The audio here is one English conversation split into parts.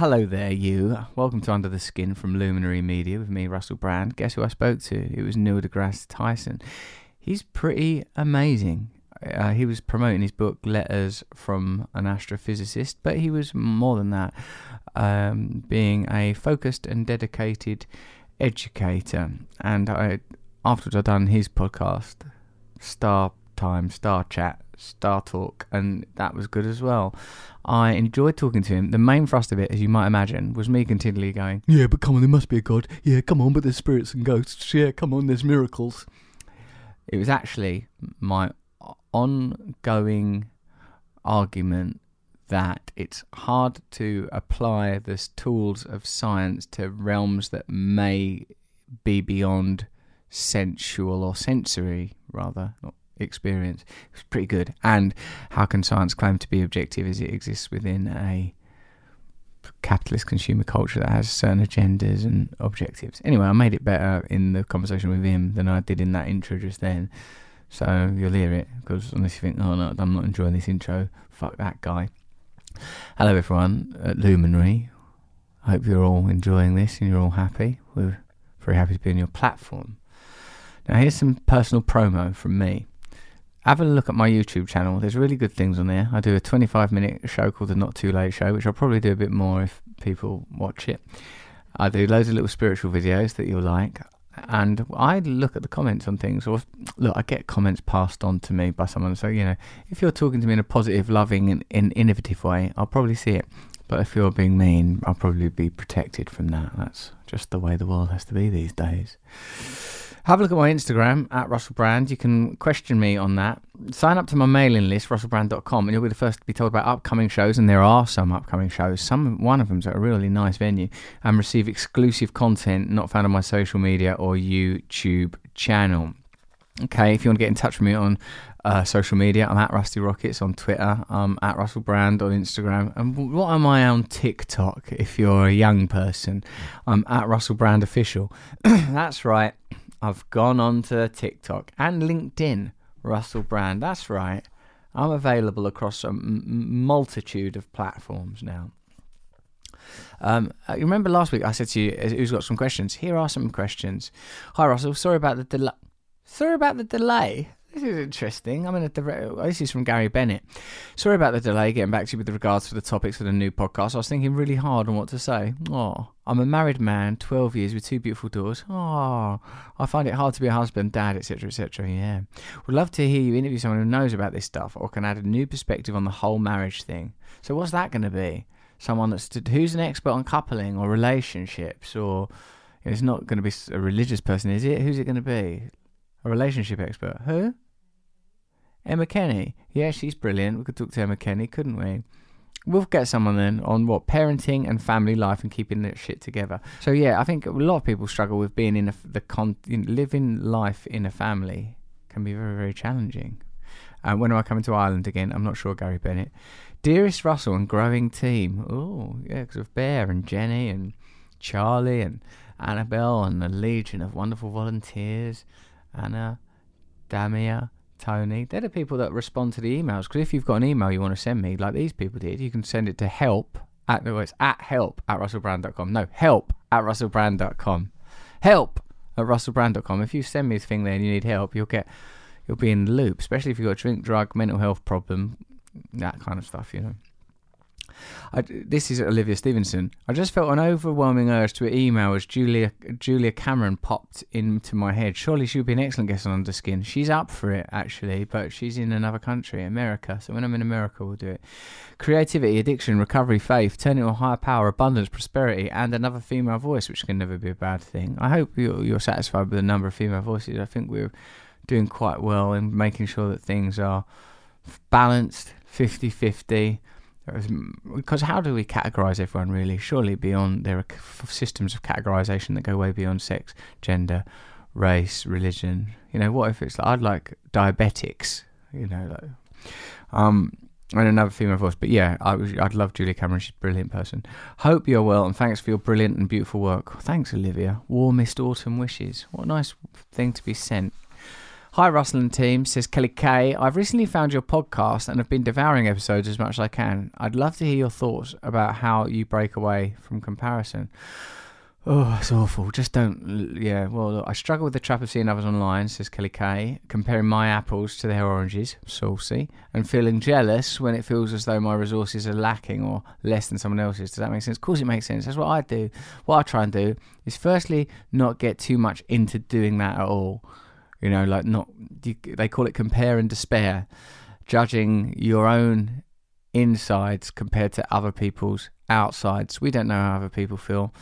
Hello there, you. Welcome to Under the Skin from Luminary Media with me, Russell Brand. Guess who I spoke to? It was Neil deGrasse Tyson. He's pretty amazing. Uh, he was promoting his book, Letters from an Astrophysicist, but he was more than that, um, being a focused and dedicated educator. And I, afterwards, I'd done his podcast, Star Time, Star Chat, Star Talk, and that was good as well. I enjoyed talking to him. The main thrust of it, as you might imagine, was me continually going, Yeah, but come on, there must be a God. Yeah, come on, but there's spirits and ghosts. Yeah, come on, there's miracles. It was actually my ongoing argument that it's hard to apply the tools of science to realms that may be beyond sensual or sensory, rather, not experience. It's pretty good. And how can science claim to be objective as it exists within a capitalist consumer culture that has certain agendas and objectives? Anyway, I made it better in the conversation with him than I did in that intro just then. So you'll hear it because unless you think, oh no, I'm not enjoying this intro, fuck that guy. Hello everyone at Luminary. I hope you're all enjoying this and you're all happy. We're very happy to be on your platform. Now here's some personal promo from me have a look at my YouTube channel. There's really good things on there. I do a 25 minute show called The Not Too Late Show, which I'll probably do a bit more if people watch it. I do loads of little spiritual videos that you'll like. And I look at the comments on things, or look, I get comments passed on to me by someone. So, you know, if you're talking to me in a positive, loving, and, and innovative way, I'll probably see it. But if you're being mean, I'll probably be protected from that. That's just the way the world has to be these days. Have a look at my Instagram at Russell Brand. You can question me on that. Sign up to my mailing list, russellbrand.com, and you'll be the first to be told about upcoming shows. And there are some upcoming shows. Some one of them's at a really nice venue, and receive exclusive content not found on my social media or YouTube channel. Okay, if you want to get in touch with me on uh, social media, I'm at Rusty Rockets on Twitter. I'm at Russell Brand on Instagram. And what am I on TikTok? If you're a young person, I'm at Russell Brand Official. That's right. I've gone on to TikTok and LinkedIn, Russell Brand. That's right. I'm available across a m- multitude of platforms now. Um, uh, you remember last week I said to you, who's got some questions? Here are some questions. Hi, Russell. Sorry about the delay. Sorry about the delay. This is interesting. I'm in a this is from Gary Bennett. Sorry about the delay getting back to you with regards to the topics for the new podcast. I was thinking really hard on what to say. Oh, I'm a married man, 12 years with two beautiful daughters. Oh, I find it hard to be a husband, dad, etc., etc. Yeah, would love to hear you interview someone who knows about this stuff or can add a new perspective on the whole marriage thing. So, what's that going to be? Someone that's who's an expert on coupling or relationships, or it's not going to be a religious person, is it? Who's it going to be? A relationship expert? Who? Emma Kenny. Yeah, she's brilliant. We could talk to Emma Kenny, couldn't we? We'll get someone then on what parenting and family life and keeping that shit together. So yeah, I think a lot of people struggle with being in a, the con know, living life in a family can be very very challenging. Uh, when am I coming to Ireland again? I'm not sure, Gary Bennett. Dearest Russell and growing team. Oh yeah, because of Bear and Jenny and Charlie and Annabelle and the legion of wonderful volunteers. Anna, Damia, Tony. They're the people that respond to the emails. Because if you've got an email you want to send me, like these people did, you can send it to help at no, it's at help at russellbrand.com. No, help at russellbrand.com. Help at russellbrand.com. If you send me this thing there and you need help, you'll get you'll be in the loop. Especially if you've got a drink, drug, mental health problem, that kind of stuff. You know. I, this is Olivia Stevenson. I just felt an overwhelming urge to email as Julia Julia Cameron popped into my head. Surely she would be an excellent guest on Underskin. She's up for it actually, but she's in another country, America. So when I'm in America, we'll do it. Creativity, addiction, recovery, faith, turning a higher power, abundance, prosperity, and another female voice, which can never be a bad thing. I hope you're, you're satisfied with the number of female voices. I think we're doing quite well in making sure that things are balanced, 50 50 because how do we categorize everyone really? Surely beyond there are systems of categorization that go way beyond sex, gender, race, religion. You know, what if it's like I'd like diabetics? You know, like, um, and another female voice. But yeah, I I'd love Julia Cameron. She's a brilliant person. Hope you're well, and thanks for your brilliant and beautiful work. Thanks, Olivia. Warmest autumn wishes. What a nice thing to be sent. Hi, Russell and team, says Kelly K. I've recently found your podcast and have been devouring episodes as much as I can. I'd love to hear your thoughts about how you break away from comparison. Oh, it's awful. Just don't. Yeah, well, look, I struggle with the trap of seeing others online, says Kelly Kay, comparing my apples to their oranges, saucy, and feeling jealous when it feels as though my resources are lacking or less than someone else's. Does that make sense? Of course, it makes sense. That's what I do. What I try and do is firstly, not get too much into doing that at all. You know, like not, they call it compare and despair, judging your own insides compared to other people's outsides. We don't know how other people feel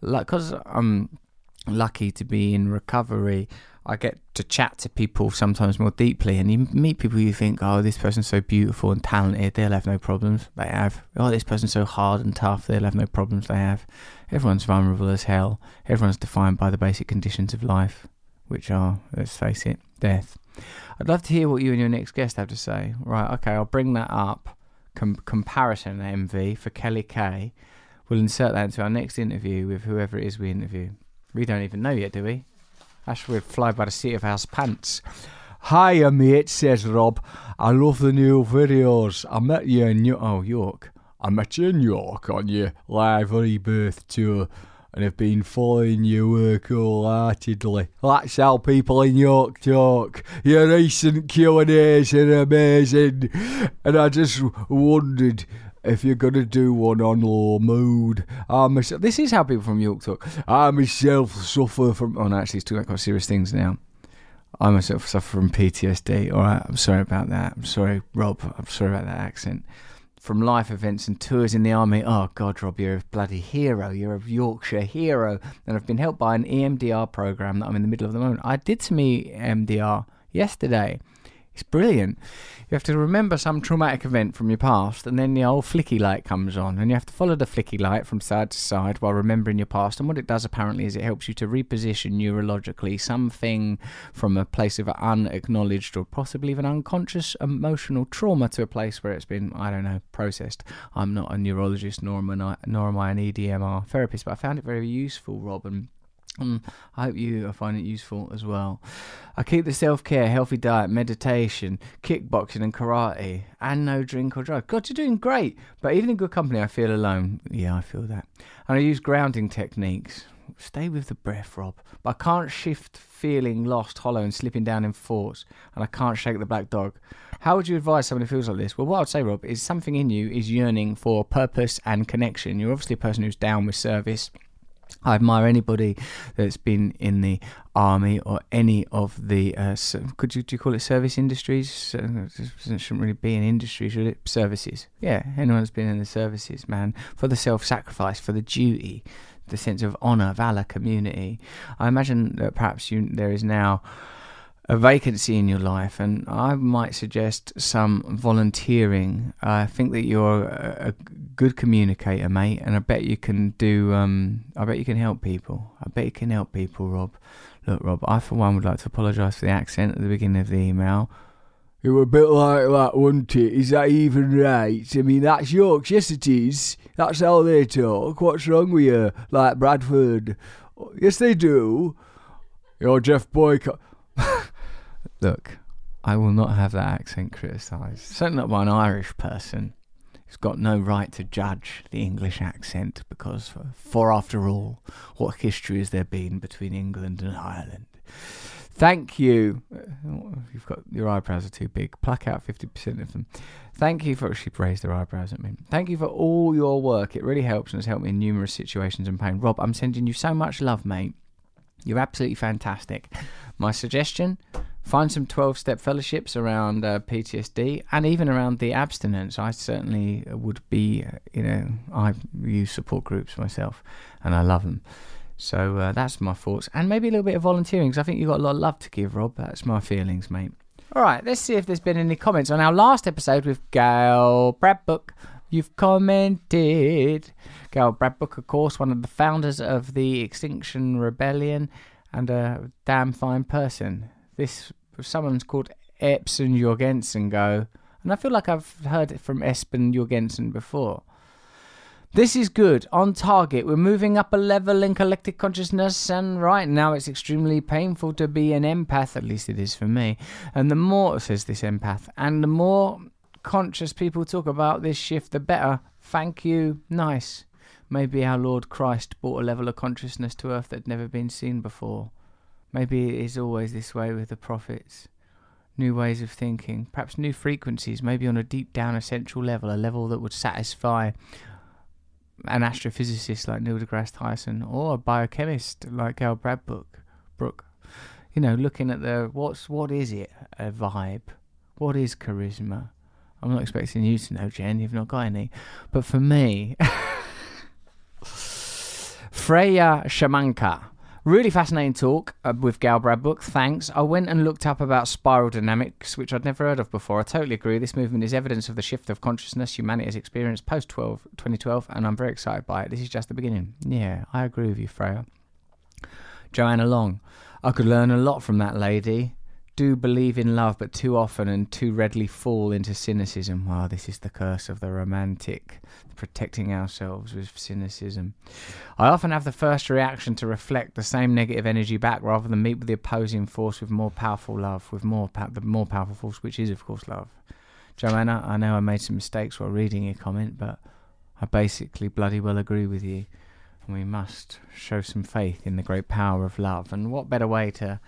like because I'm lucky to be in recovery. I get to chat to people sometimes more deeply, and you meet people you think, oh, this person's so beautiful and talented, they'll have no problems. They have. Oh, this person's so hard and tough, they'll have no problems. They have. Everyone's vulnerable as hell. Everyone's defined by the basic conditions of life, which are, let's face it, death. I'd love to hear what you and your next guest have to say. Right, okay, I'll bring that up. Com- comparison MV for Kelly K We'll insert that into our next interview with whoever it is we interview. We don't even know yet, do we? Ash would fly by the seat of our pants. Hiya, mate, says Rob. I love the new videos. I met you in New- oh, York. I met you in York on your live rebirth tour and have been following your work wholeheartedly. That's how people in York talk. Your recent Q&As are amazing. And I just wondered if you're gonna do one on low mood. I myself, this is how people from York talk. I myself suffer from. Oh, no, actually, it's talking quite serious things now. I myself suffer from PTSD. All right, I'm sorry about that. I'm sorry, Rob. I'm sorry about that accent. From life events and tours in the army. Oh God, Rob, you're a bloody hero. You're a Yorkshire hero. And I've been helped by an EMDR program that I'm in the middle of the moment. I did some EMDR yesterday. It's brilliant you have to remember some traumatic event from your past, and then the old flicky light comes on, and you have to follow the flicky light from side to side while remembering your past. And what it does apparently is it helps you to reposition neurologically something from a place of unacknowledged or possibly even unconscious emotional trauma to a place where it's been, I don't know, processed. I'm not a neurologist nor am I, nor am I an EDMR therapist, but I found it very useful, Rob, and Mm, I hope you find it useful as well. I keep the self care, healthy diet, meditation, kickboxing, and karate, and no drink or drug. God, you're doing great. But even in good company, I feel alone. Yeah, I feel that. And I use grounding techniques. Stay with the breath, Rob. But I can't shift feeling lost, hollow, and slipping down in thoughts. And I can't shake the black dog. How would you advise someone who feels like this? Well, what I'd say, Rob, is something in you is yearning for purpose and connection. You're obviously a person who's down with service I admire anybody that's been in the army or any of the uh, could you do you call it service industries? Uh, it shouldn't really be an industry, should it? Services. Yeah, anyone that's been in the services, man, for the self-sacrifice, for the duty, the sense of honor, valor, community. I imagine that perhaps you there is now a vacancy in your life, and I might suggest some volunteering. I think that you're a, good communicator, mate, and I bet you can do. Um, I bet you can help people. I bet you can help people, Rob. Look, Rob, I for one would like to apologise for the accent at the beginning of the email. It was a bit like that, wasn't it? Is that even right? I mean, that's Yorkshire, yes it is. That's how they talk. What's wrong with you? Like Bradford? Yes, they do. You're Geoff Boycott. Look, I will not have that accent criticised. Certainly not by an Irish person who's got no right to judge the English accent because, for, for after all, what history has there been between England and Ireland? Thank you. Uh, you've got your eyebrows are too big. Pluck out fifty percent of them. Thank you for she raised her eyebrows at me. Thank you for all your work. It really helps and has helped me in numerous situations and pain. Rob, I'm sending you so much love, mate. You're absolutely fantastic. My suggestion find some 12 step fellowships around uh, PTSD and even around the abstinence. I certainly would be, uh, you know, I use support groups myself and I love them. So uh, that's my thoughts. And maybe a little bit of volunteering because I think you've got a lot of love to give, Rob. That's my feelings, mate. All right, let's see if there's been any comments on our last episode with Gail Bradbrook. You've commented. Gail Bradbrook, of course, one of the founders of the Extinction Rebellion and a damn fine person this someone's called Espen Jorgensen go, and I feel like I've heard it from Espen Jorgensen before. This is good. On target. We're moving up a level in collective consciousness, and right now it's extremely painful to be an empath. At least it is for me. And the more, says this empath, and the more conscious people talk about this shift, the better. Thank you. Nice. Maybe our Lord Christ brought a level of consciousness to earth that had never been seen before. Maybe it is always this way with the prophets. New ways of thinking, perhaps new frequencies, maybe on a deep down essential level, a level that would satisfy an astrophysicist like Neil deGrasse Tyson or a biochemist like Al Bradbrook. Brooke. You know, looking at the what's what is it? A vibe. What is charisma? I'm not expecting you to know, Jen. You've not got any. But for me, Freya Shamanka. Really fascinating talk uh, with Gail Bradbrook. Thanks. I went and looked up about spiral dynamics, which I'd never heard of before. I totally agree. This movement is evidence of the shift of consciousness humanity has experienced post 2012, and I'm very excited by it. This is just the beginning. Yeah, I agree with you, Freya. Joanna Long. I could learn a lot from that lady do believe in love, but too often and too readily fall into cynicism. Well, this is the curse of the romantic, protecting ourselves with cynicism. I often have the first reaction to reflect the same negative energy back rather than meet with the opposing force with more powerful love, with more pa- the more powerful force, which is, of course, love. Joanna, I know I made some mistakes while reading your comment, but I basically bloody well agree with you. And we must show some faith in the great power of love. And what better way to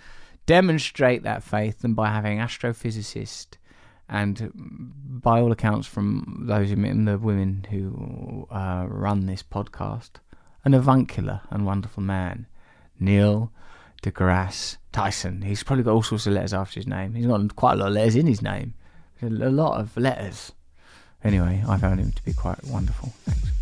demonstrate that faith than by having astrophysicist and by all accounts from those in the women who uh, run this podcast, an avuncular and wonderful man, Neil deGrasse Tyson. He's probably got all sorts of letters after his name. He's got quite a lot of letters in his name. A lot of letters. Anyway, I found him to be quite wonderful. Thanks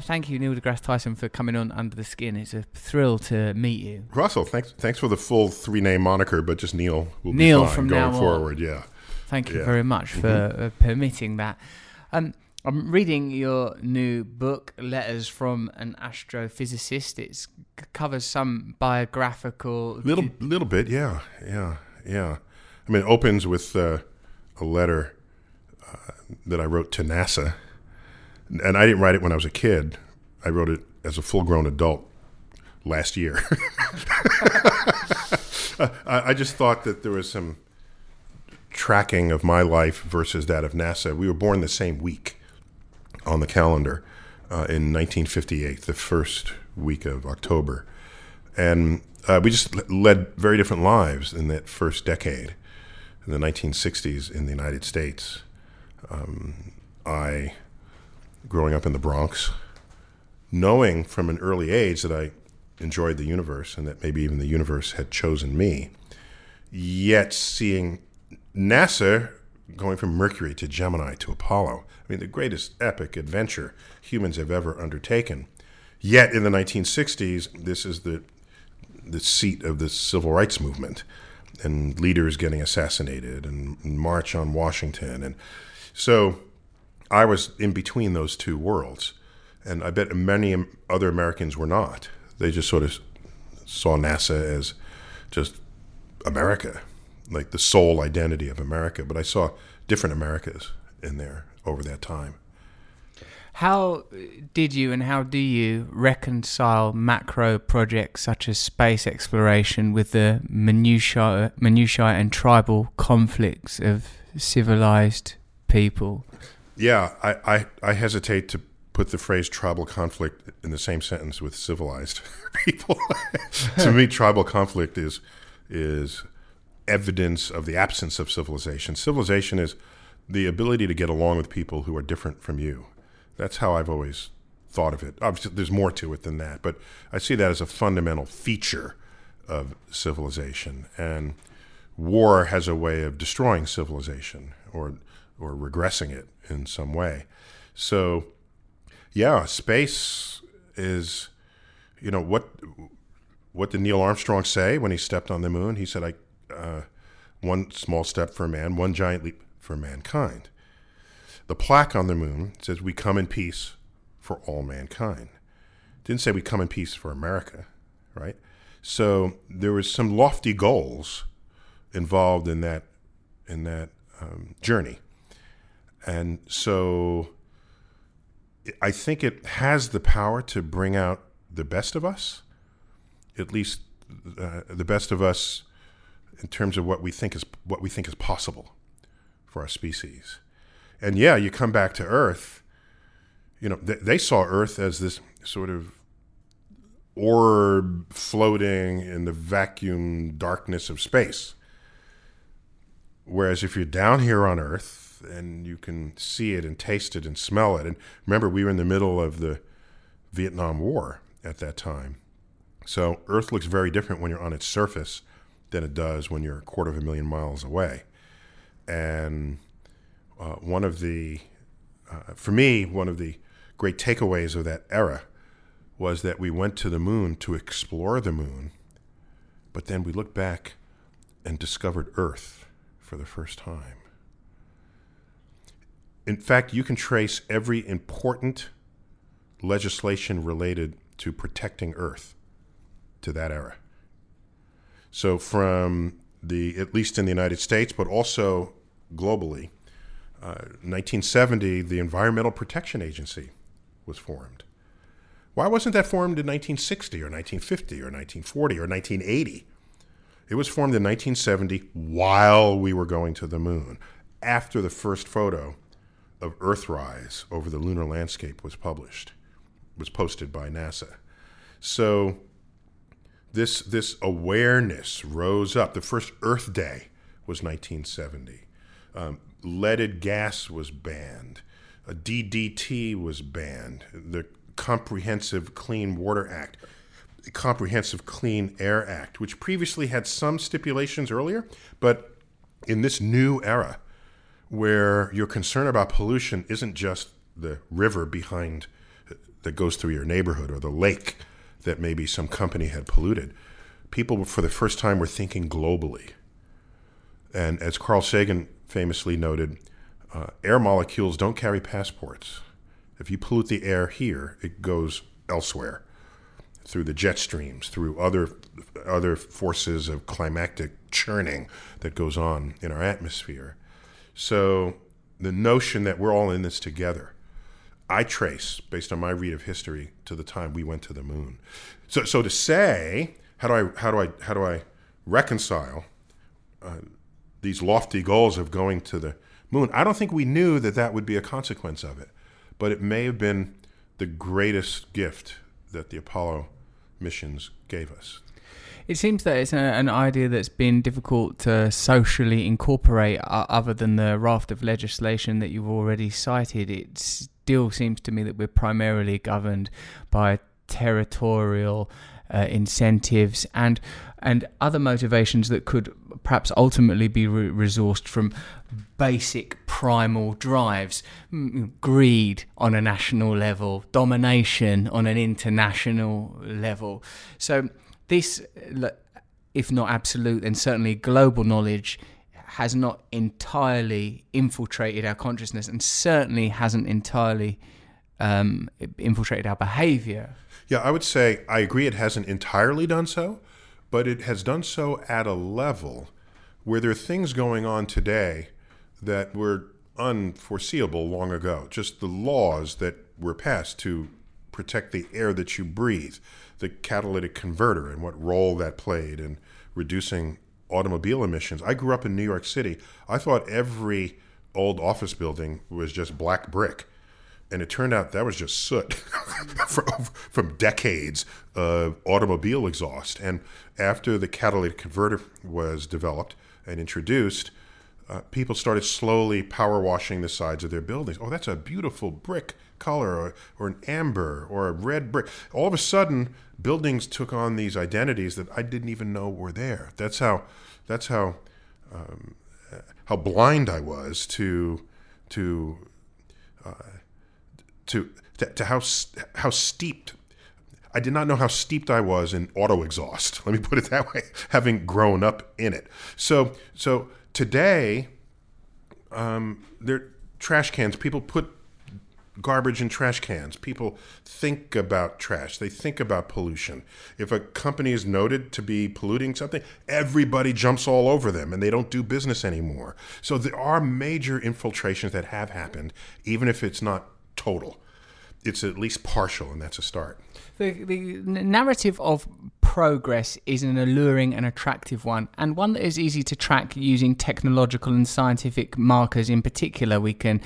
thank you, Neil deGrasse Tyson, for coming on Under the Skin. It's a thrill to meet you. Russell, thanks thanks for the full three name moniker, but just Neil will Neil be fine from going now forward. On. Yeah. Thank you yeah. very much for mm-hmm. uh, permitting that. Um, I'm reading your new book, Letters from an Astrophysicist. It covers some biographical. Little, little bit, yeah, yeah, yeah. I mean, it opens with uh, a letter uh, that I wrote to NASA and I didn't write it when I was a kid. I wrote it as a full grown adult last year. I, I, just thought that there was some tracking of my life versus that of NASA. We were born the same week on the calendar uh, in 1958, the first week of October. And uh, we just led very different lives in that first decade, in the 1960s in the United States. Um, I growing up in the Bronx, knowing from an early age that I enjoyed the universe and that maybe even the universe had chosen me, yet seeing NASA going from Mercury to Gemini to Apollo. I mean, the greatest epic adventure humans have ever undertaken. Yet in the 1960s, this is the the seat of the civil rights movement and leaders getting assassinated and march on Washington and so I was in between those two worlds. And I bet many other Americans were not. They just sort of saw NASA as just America, like the sole identity of America. But I saw different Americas in there over that time. How did you and how do you reconcile macro projects such as space exploration with the minutiae, minutiae and tribal conflicts of civilized people? Yeah, I, I, I hesitate to put the phrase tribal conflict in the same sentence with civilized people. to me, tribal conflict is is evidence of the absence of civilization. Civilization is the ability to get along with people who are different from you. That's how I've always thought of it. Obviously, there's more to it than that, but I see that as a fundamental feature of civilization. And war has a way of destroying civilization or or regressing it in some way. So, yeah, space is, you know, what what did Neil Armstrong say when he stepped on the moon? He said, "I uh, one small step for a man, one giant leap for mankind." The plaque on the moon says, "We come in peace for all mankind." Didn't say we come in peace for America, right? So there was some lofty goals involved in that in that um, journey, and so I think it has the power to bring out the best of us, at least uh, the best of us in terms of what we think is what we think is possible for our species. And yeah, you come back to Earth. You know, they, they saw Earth as this sort of orb floating in the vacuum darkness of space. Whereas if you're down here on Earth and you can see it and taste it and smell it, and remember, we were in the middle of the Vietnam War at that time. So Earth looks very different when you're on its surface than it does when you're a quarter of a million miles away. And uh, one of the, uh, for me, one of the great takeaways of that era was that we went to the moon to explore the moon, but then we looked back and discovered Earth for the first time. In fact, you can trace every important legislation related to protecting Earth to that era. So, from the, at least in the United States, but also globally, uh, 1970, the Environmental Protection Agency was formed. Why wasn't that formed in 1960 or 1950 or 1940 or 1980? It was formed in 1970 while we were going to the moon, after the first photo of Earthrise over the lunar landscape was published, was posted by NASA. So this this awareness rose up. The first Earth Day was 1970. Um, leaded gas was banned. A DDT was banned. The Comprehensive Clean Water Act, Comprehensive Clean Air Act, which previously had some stipulations earlier, but in this new era, where your concern about pollution isn't just the river behind that goes through your neighborhood or the lake that maybe some company had polluted, people for the first time were thinking globally. And as Carl Sagan famously noted, uh, air molecules don't carry passports. If you pollute the air here, it goes elsewhere through the jet streams, through other other forces of climatic churning that goes on in our atmosphere. So the notion that we're all in this together, I trace based on my read of history to the time we went to the moon. So so to say, how do I how do I how do I reconcile uh, these lofty goals of going to the moon? I don't think we knew that that would be a consequence of it but it may have been the greatest gift that the Apollo missions gave us. It seems that it's a, an idea that's been difficult to socially incorporate, uh, other than the raft of legislation that you've already cited. It still seems to me that we're primarily governed by territorial uh, incentives and and other motivations that could perhaps ultimately be re- resourced from basic primal drives greed on a national level domination on an international level so this if not absolute then certainly global knowledge has not entirely infiltrated our consciousness and certainly hasn't entirely um, infiltrated our behavior yeah, I would say I agree it hasn't entirely done so, but it has done so at a level where there are things going on today that were unforeseeable long ago. Just the laws that were passed to protect the air that you breathe, the catalytic converter, and what role that played in reducing automobile emissions. I grew up in New York City. I thought every old office building was just black brick and it turned out that was just soot from, from, decades of automobile exhaust. And after the catalytic converter was developed and introduced, uh, people started slowly power washing the sides of their buildings. Oh, that's a beautiful brick color, or, or an amber, or a red brick. All of a sudden, buildings took on these identities that I didn't even know were there. That's how. That's how. Um, how blind I was to to uh, to, to, to how how steeped. I did not know how steeped I was in auto exhaust. Let me put it that way, having grown up in it. So, so today, um, there trash cans. People put garbage in trash cans. People think about trash. They think about pollution. If a company is noted to be polluting something, everybody jumps all over them and they don't do business anymore. So there are major infiltrations that have happened, even if it's not total. It's at least partial, and that's a start. The, the narrative of progress is an alluring and attractive one, and one that is easy to track using technological and scientific markers in particular. We can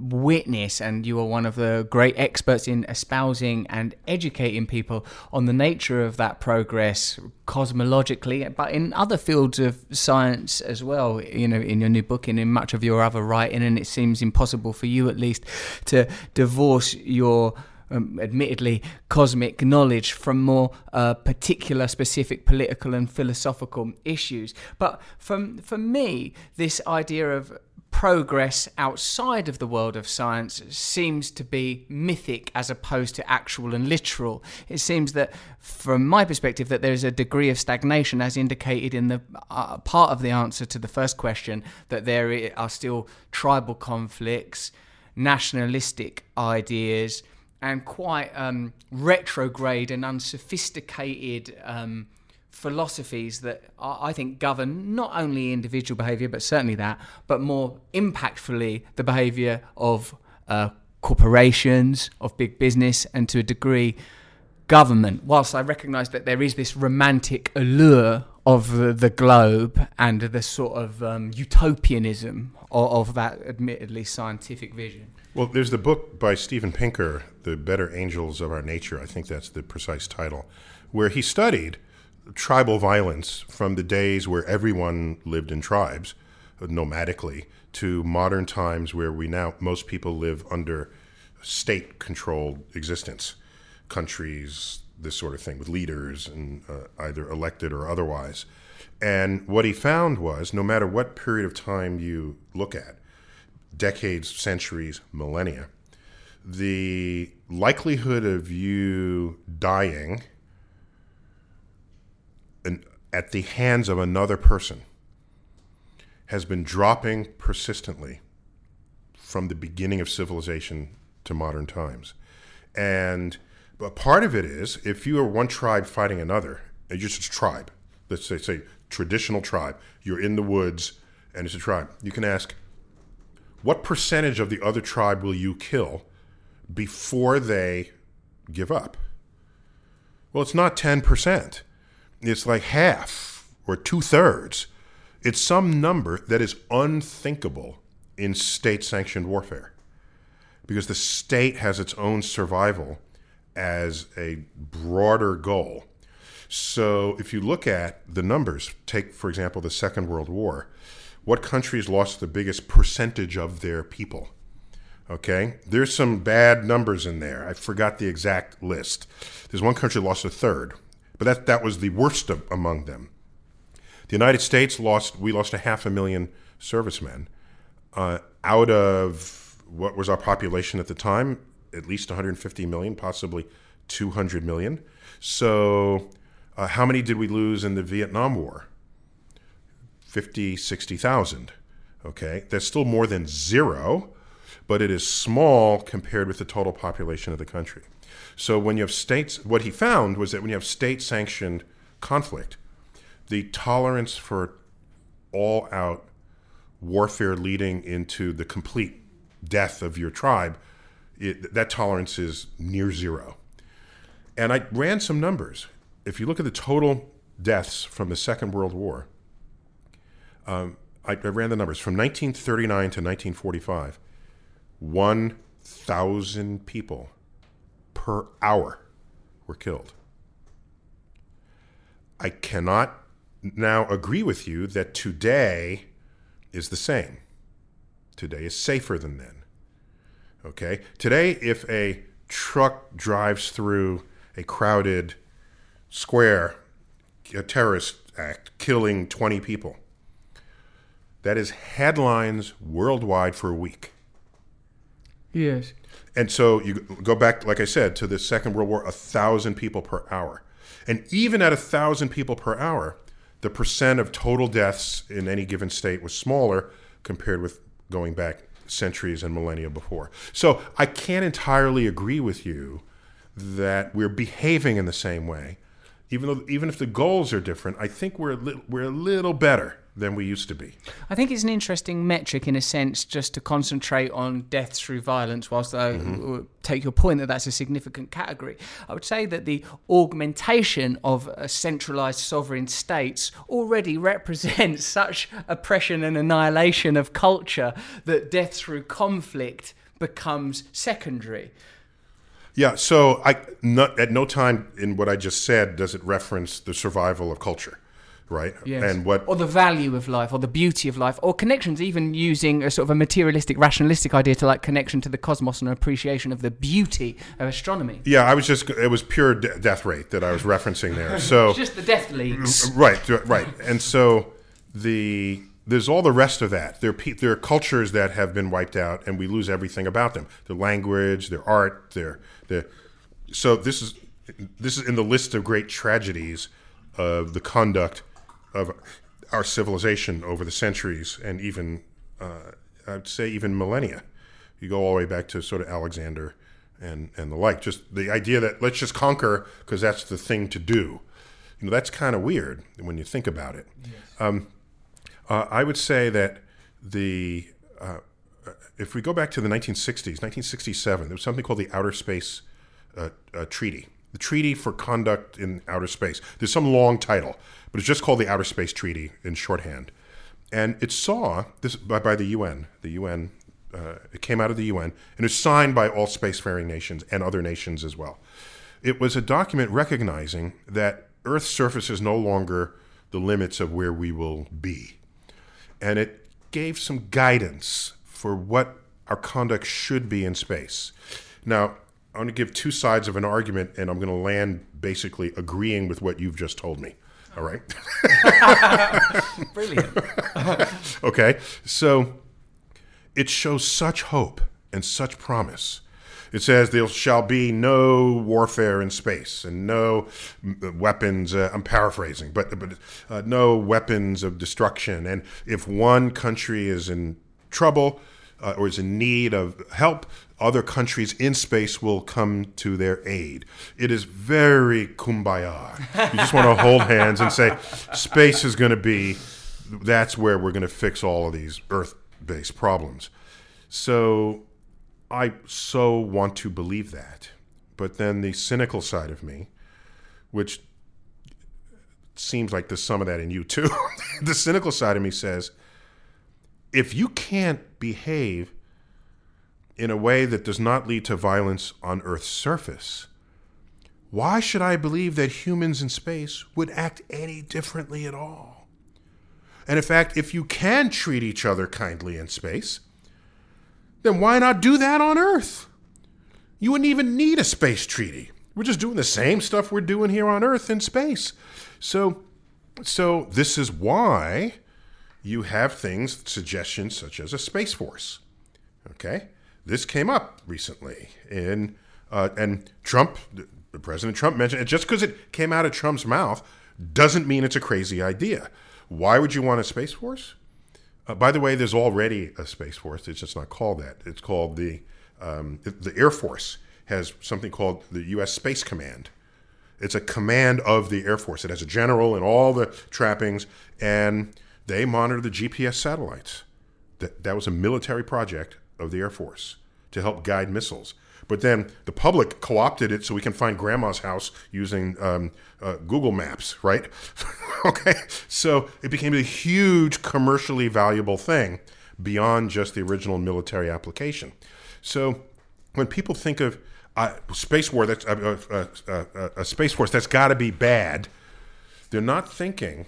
witness, and you are one of the great experts in espousing and educating people on the nature of that progress cosmologically, but in other fields of science as well. You know, in your new book and in much of your other writing, and it seems impossible for you, at least, to divorce your um, admittedly cosmic knowledge from more uh, particular, specific political and philosophical issues. But for, for me, this idea of progress outside of the world of science seems to be mythic as opposed to actual and literal. It seems that, from my perspective, that there is a degree of stagnation, as indicated in the uh, part of the answer to the first question, that there are still tribal conflicts, nationalistic ideas, and quite um, retrograde and unsophisticated. Um, philosophies that I think govern not only individual behaviour, but certainly that, but more impactfully the behaviour of uh, corporations, of big business, and to a degree, government. Whilst I recognise that there is this romantic allure of the, the globe and the sort of um, utopianism of, of that admittedly scientific vision. Well, there's the book by Steven Pinker, The Better Angels of Our Nature. I think that's the precise title, where he studied tribal violence from the days where everyone lived in tribes nomadically to modern times where we now most people live under state controlled existence. Countries this sort of thing with leaders and uh, either elected or otherwise. And what he found was no matter what period of time you look at decades centuries millennia the likelihood of you dying an, at the hands of another person has been dropping persistently from the beginning of civilization to modern times. And but part of it is if you are one tribe fighting another, and you're just a tribe, let's say, say traditional tribe, you're in the woods and it's a tribe, you can ask, what percentage of the other tribe will you kill before they give up? Well, it's not 10% it's like half or two thirds. It's some number that is unthinkable in state sanctioned warfare because the state has its own survival as a broader goal. So if you look at the numbers, take, for example, the Second World War, what countries lost the biggest percentage of their people? Okay, there's some bad numbers in there. I forgot the exact list. There's one country lost a third, but that that was the worst of, among them. The United States lost we lost a half a million servicemen uh, out of what was our population at the time, at least 150 million, possibly 200 million. So, uh, how many did we lose in the Vietnam War? 50, 60,000. Okay, that's still more than zero, but it is small compared with the total population of the country. So when you have states, what he found was that when you have state sanctioned conflict, the tolerance for all out warfare leading into the complete death of your tribe, it, that tolerance is near zero. And I ran some numbers. If you look at the total deaths from the Second World War, um, I, I ran the numbers from 1939 to 1945, 1,000 people per hour were killed. I cannot now agree with you that today is the same. Today is safer than then. Okay? Today, if a truck drives through a crowded square, a terrorist act, killing 20 people, that is headlines worldwide for a week. Yes. And so you go back, like I said, to the Second World War, a thousand people per hour. And even at a thousand people per hour, the percent of total deaths in any given state was smaller compared with going back centuries and millennia before. So I can't entirely agree with you that we're behaving in the same way. Even though, even if the goals are different, I think we're a we're a little better than we used to be. I think it's an interesting metric in a sense just to concentrate on deaths through violence, whilst I Mm-hmm. take your point that that's a significant category. I would say that the augmentation of uh, centralized sovereign states already represents such oppression and annihilation of culture that death through conflict becomes secondary. Yeah. So I not, at no time in what I just said does it reference the survival of culture, right? Yes. And what or the value of life, or the beauty of life, or connections, even using a sort of a materialistic, rationalistic idea to like connection to the cosmos and an appreciation of the beauty of astronomy. Yeah, I was just it was pure de- death rate that I was referencing there. So Just the death leagues. right, right, and so the there's all the rest of that. There are pe- there are cultures that have been wiped out, and we lose everything about them: their language, their art, their their. So this is this is in the list of great tragedies of the conduct of our civilization over the centuries, and even uh, I'd say even millennia. You go all the way back to sort of Alexander and and the like. Just the idea that let's just conquer because that's the thing to do. You know, that's kind of weird when you think about it. Um, uh, I would say that the uh, if we go back to the 1960s, 1967, there was something called the Outer Space uh, uh, Treaty, the Treaty for Conduct in Outer Space. There's some long title, but it's just called the Outer Space Treaty in shorthand. And it saw this by, by the UN. The UN uh, it came out of the UN and it was signed by all spacefaring nations and other nations as well. It was a document recognizing that Earth's surface is no longer the limits of where we will be and it gave some guidance for what our conduct should be in space. Now, I'm going to give two sides of an argument, and I'm going to land basically agreeing with what you've just told me. All right. Brilliant. okay. So it shows such hope and such promise. It says there shall be no warfare in space and no mm, weapons. Uh, I'm paraphrasing, but but uh, no weapons of destruction. And if one country is in trouble uh, or is in need of help, other countries in space will come to their aid. It is very kumbaya. You just want to hold hands and say, space is going to be. That's where we're going to fix all of these Earth-based problems. So I so want to believe that. But then the cynical side of me, which seems like there's some of that in you too, the cynical side of me says, if you can't behave in a way that does not lead to violence on Earth's surface, why should I believe that humans in space would act any differently at all? And in fact, if you can treat each other kindly in space, then why not do that on Earth? You wouldn't even need a space treaty. We're just doing the same stuff we're doing here on Earth in space. So, so this is why you have things, suggestions such as a space force. Okay, this came up recently in, uh, and Trump, President Trump mentioned it. Just because it came out of Trump's mouth doesn't mean it's a crazy idea. Why would you want a space force? Uh, by the way, there's already a space force. It's just not called that. It's called the um, the Air Force has something called the U.S. Space Command. It's a command of the Air Force. It has a general and all the trappings, and they monitor the GPS satellites. That that was a military project of the Air Force to help guide missiles. But then the public co-opted it so we can find grandma's house using um, uh, Google Maps, right? okay, so it became a huge commercially valuable thing beyond just the original military application. So when people think of uh, space war, that's uh, uh, uh, a space force that's got to be bad. They're not thinking.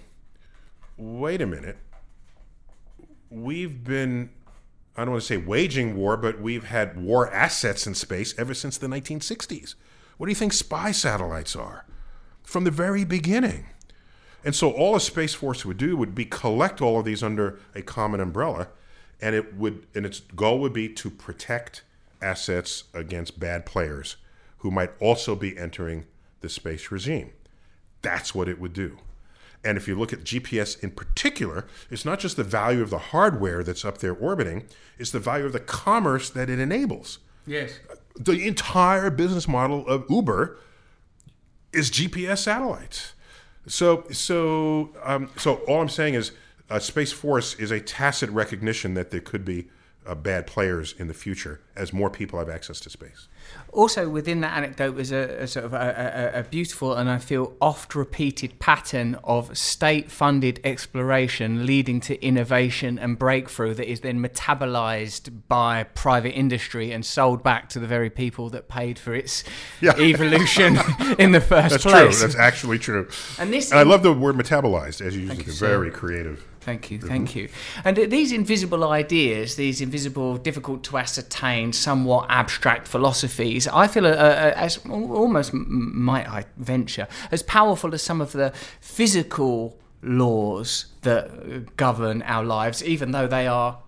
Wait a minute. We've been I don't want to say waging war, but we've had war assets in space ever since the 1960s. What do you think spy satellites are? From the very beginning. And so all a space force would do would be collect all of these under a common umbrella, and it would and its goal would be to protect assets against bad players who might also be entering the space regime. That's what it would do. And if you look at GPS in particular, it's not just the value of the hardware that's up there orbiting, it's the value of the commerce that it enables. Yes. The entire business model of Uber is GPS satellites. So, so, um, so all I'm saying is, uh, Space Force is a tacit recognition that there could be uh, bad players in the future as more people have access to space. Also, within that anecdote was a, a sort of a, a, a beautiful and I feel oft repeated pattern of state funded exploration leading to innovation and breakthrough that is then metabolized by private industry and sold back to the very people that paid for its Yeah. evolution in the first That's place. That's true. That's actually true. And this- I love the word metabolized, as you use it. very creative. Thank you, thank you. And these invisible ideas, these invisible, difficult to ascertain, somewhat abstract philosophies, I feel, uh, uh, as almost might I venture, as powerful as some of the physical laws that uh, govern our lives, even though they are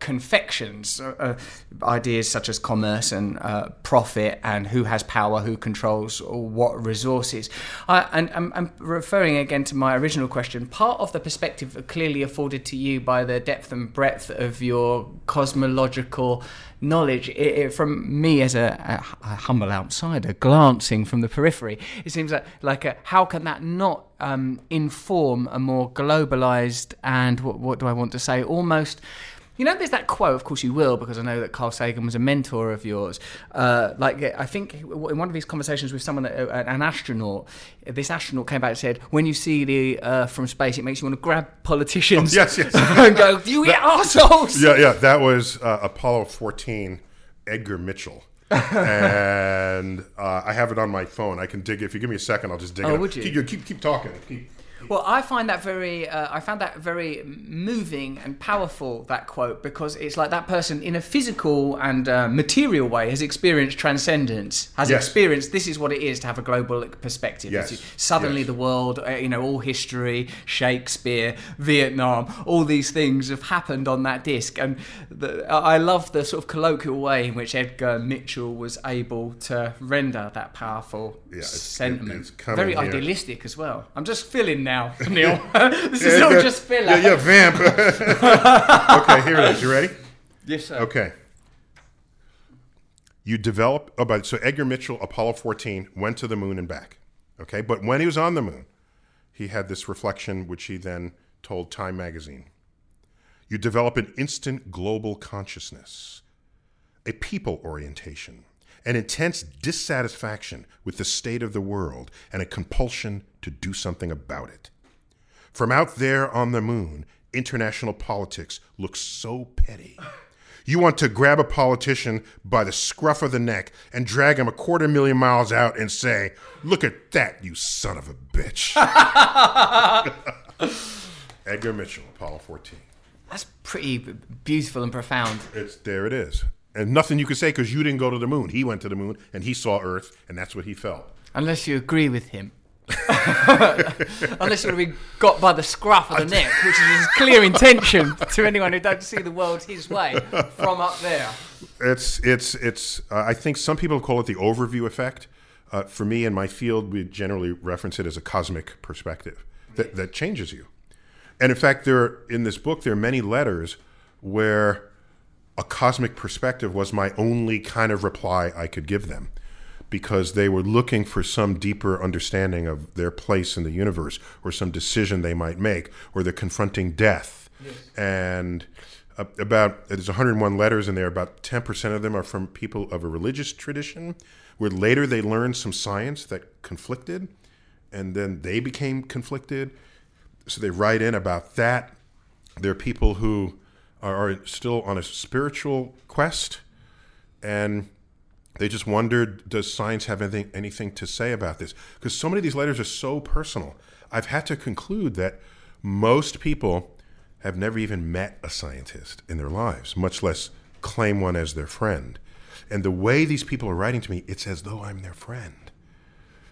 confections, uh, uh, ideas such as commerce and uh, profit and who has power, who controls what resources. I, and I'm, I'm referring again to my original question. Part of the perspective clearly afforded to you by the depth and breadth of your cosmological knowledge, it, it, from me as a, a, a humble outsider glancing from the periphery, it seems like, like a, how can that not um, inform a more globalized and what, what do I want to say, almost you know, there's that quote. Of course, you will, because I know that Carl Sagan was a mentor of yours. Uh, like, I think in one of these conversations with someone, uh, an astronaut, this astronaut came back and said, "When you see the Earth from space, it makes you want to grab politicians, Oh, yes, yes. and go, you assholes." Yeah, yeah. That was uh, Apollo 14, Edgar Mitchell. and uh, I have it on my phone. I can dig it. If you give me a second, I'll just dig Oh, it. up. would you? Keep, keep, keep talking. Keep, Well, I find that very, uh, I found that very moving and powerful. That quote because it's like that person in a physical and uh, material way has experienced transcendence, has Yes. experienced this is what it is to have a global perspective. Yes. Suddenly, Yes. the world, uh, you know, all history, Shakespeare, Vietnam, all these things have happened on that disc, and the, I I love the sort of colloquial way in which Edgar Mitchell was able to render that powerful Yeah, it's- sentiment. it's coming very here. idealistic as well. I'm just filling now, Neil. this is yeah, just filler. Yeah, yeah, vamp. okay, here it is. You ready? Yes, sir. Okay. You develop. Oh, but so Edgar Mitchell, Apollo 14, went to the moon and back. Okay, but when he was on the moon, he had this reflection, which he then told Time magazine. You develop an instant global consciousness, a people orientation, an intense dissatisfaction with the state of the world, and a compulsion to do something about it. From out there on the moon, international politics looks so petty. You want to grab a politician by the scruff of the neck and drag him a quarter million miles out and say, Look at that, you son of a bitch. Edgar Mitchell, Apollo 14. That's pretty beautiful and profound. It's there it is. And nothing you could say because you didn't go to the moon. He went to the moon and he saw Earth, and that's what he felt. Unless you agree with him. Unless you're going to be got by the scruff of the neck, which is his clear intention to anyone who don't see the world his way from up there. It's it's it's. Uh, I think some people call it the overview effect. Uh, for me, in my field, we generally reference it as a cosmic perspective that, that changes you. And in fact, there in this book there are many letters where a cosmic perspective was my only kind of reply I could give them, because they were looking for some deeper understanding of their place in the universe, or some decision they might make, or they're confronting death. And uh, about there's 101 letters in there. About 10% of them are from people of a religious tradition, where later they learned some science that conflicted, and then they became conflicted. So they write in about that. There are people who are, still on a spiritual quest, and they just wondered, does science have anything anything to say about this? Because so many of these letters are so personal. I've had to conclude that most people have never even met a scientist in their lives, much less claim one as their friend. And the way these people are writing to me, it's as though I'm their friend.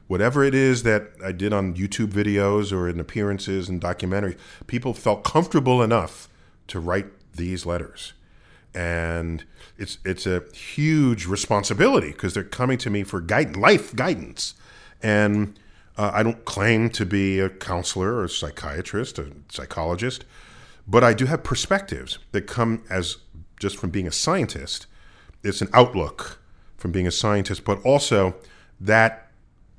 Whatever it is that I did on YouTube videos or in appearances and documentaries, people felt comfortable enough to write these letters. and it's it's a huge responsibility because they're coming to me for life guidance, and uh, I don't claim to be a counselor or a psychiatrist, a psychologist, but I do have perspectives that come as just from being a scientist. It's an outlook from being a scientist, but also that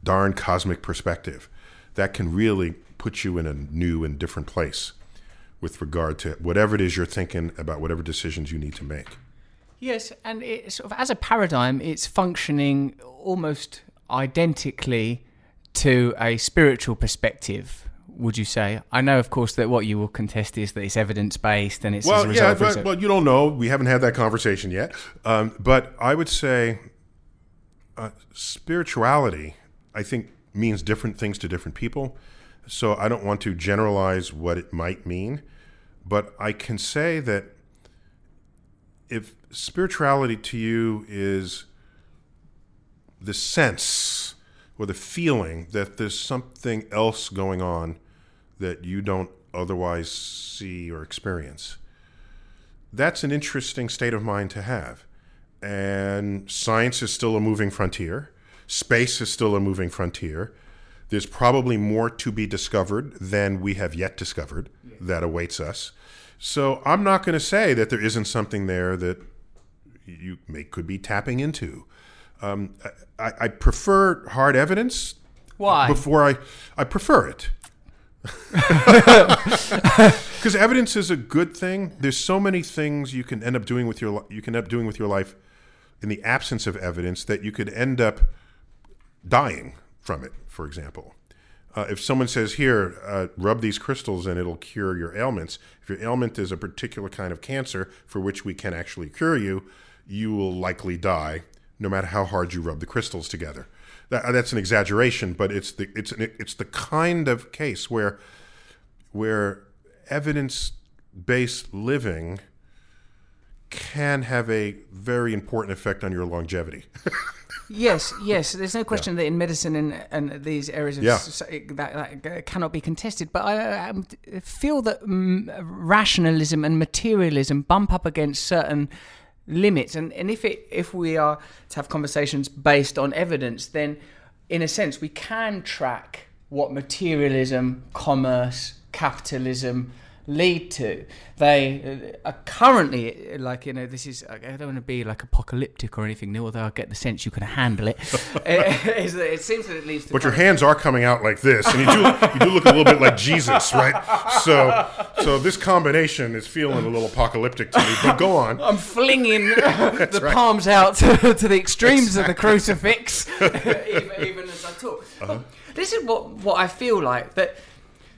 darn cosmic perspective that can really put you in a new and different place with regard to whatever it is you're thinking about whatever decisions you need to make. Yes, and it sort of as a paradigm, it's functioning almost identically to a spiritual perspective. Would you say? I know, of course, that what you will contest is that it's evidence based and it's Well, yeah, but, well, you don't know. We haven't had that conversation yet. Um, but I would say uh, spirituality, I think, means different things to different people. So I don't want to generalize what it might mean, but I can say that if spirituality to you is the sense or the feeling that there's something else going on that you don't otherwise see or experience, that's an interesting state of mind to have. And science is still a moving frontier, space is still a moving frontier. There's probably more to be discovered than we have yet discovered that awaits us. So I'm not going to say that there isn't something there that you may could be tapping into. Um, I, I prefer hard evidence. Why? Before I, I prefer it. Because evidence is a good thing. There's so many things you can end up doing with your you can end up doing with your life in the absence of evidence that you could end up dying from it. For example, uh, if someone says, "Here, uh, rub these crystals and it'll cure your ailments," if your ailment is a particular kind of cancer for which we can actually cure you, you will likely die, no matter how hard you rub the crystals together. That, that's an exaggeration, but it's the it's an, it's the kind of case where where evidence based living can have a very important effect on your longevity. Yes, yes. There's no question that in medicine and, and these areas of Yeah. soci- that, that cannot be contested. But I um, feel that mm, rationalism and materialism bump up against certain limits. And, and if it if we are to have conversations based on evidence, then in a sense we can track what materialism, commerce, capitalism lead to. They uh, are currently like you know this is I don't want to be like apocalyptic or anything, Neil. Although I get the sense you can handle it. it, is that it seems that it leads to. But your kind of- hands are coming out like this, and you do you do look a little bit like Jesus, right? So so this combination is feeling a little apocalyptic to me. But go on. I'm flinging the palms out to, to the extremes of the crucifix, even, even as I talk. But This is what, what I feel like that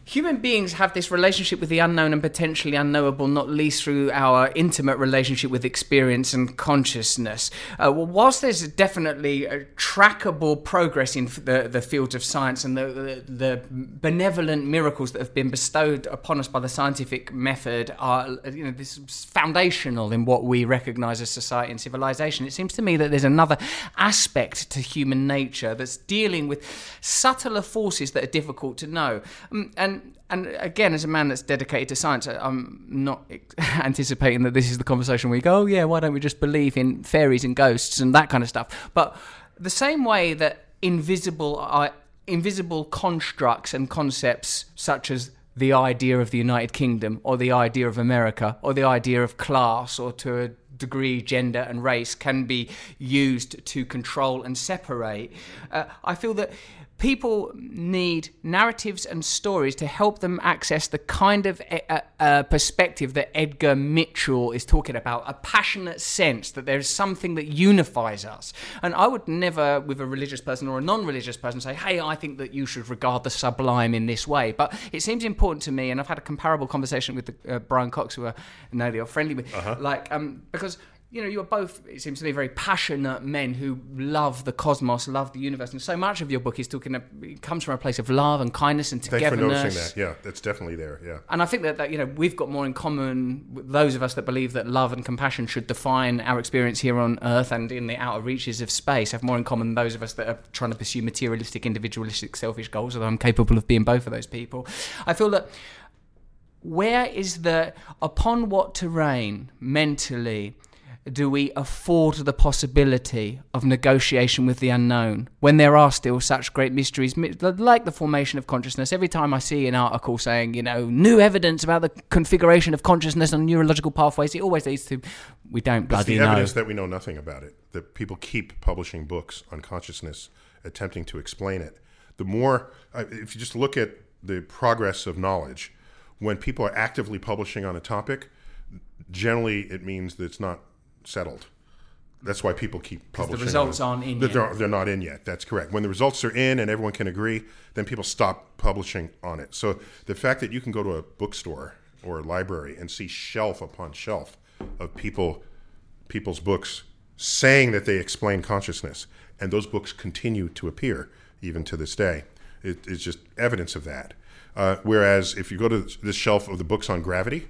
human beings have this relationship with the unknown and potentially unknowable, not least through our intimate relationship with experience and consciousness. Uh, well, whilst there's definitely a trackable progress in the, the fields of science and the, the, the benevolent miracles that have been bestowed upon us by the scientific method are, you know, this is foundational in what we recognize as society and civilization. It seems to me that there's another aspect to human nature that's dealing with subtler forces that are difficult to know. Um, and again, as a man that's dedicated to science, I'm not anticipating that this is the conversation where you go, oh yeah, why don't we just believe in fairies and ghosts and that kind of stuff? But the same way that invisible uh, invisible constructs and concepts such as the idea of the United Kingdom or the idea of America or the idea of class or to a degree gender and race can be used to control and separate. Uh, I feel that people need narratives and stories to help them access the kind of uh, uh, perspective that Edgar Mitchell is talking about a passionate sense that there's something that unifies us. And I would never, with a religious person or a non religious person, say, hey, I think that you should regard the sublime in this way. But it seems important to me, and I've had a comparable conversation with the, uh, Brian Cox, who I know you're friendly with, like, um, because you know, you're both, it seems to me, very passionate men who love the cosmos, love the universe. And so much of your book is talking, it comes from a place of love and kindness and Thanks for togetherness. noticing that. Yeah, that's definitely there. Yeah. And I think that, that, you know, we've got more in common with those of us that believe that love and compassion should define our experience here on Earth and in the outer reaches of space, have more in common than those of us that are trying to pursue materialistic, individualistic, selfish goals, although I'm capable of being both of those people. I feel that where is the upon what terrain mentally do we afford the possibility of negotiation with the unknown when there are still such great mysteries, like the formation of consciousness? Every time I see an article saying, you know, new evidence about the configuration of consciousness and neurological pathways, it always leads to we don't It's bloody the know. evidence that we know nothing about it. That people keep publishing books on consciousness, attempting to explain it. The more, if you just look at the progress of knowledge, when people are actively publishing on a topic, generally it means that it's not settled. That's why people keep publishing. The results on aren't in. They're, they're not in yet. That's correct. When the results are in and everyone can agree, then people stop publishing on it. So the fact that you can go to a bookstore or a library and see shelf upon shelf of people people's books saying that they explain consciousness, and those books continue to appear even to this day. It, it's just evidence of that. Uh, whereas if you go to this shelf of the books on gravity,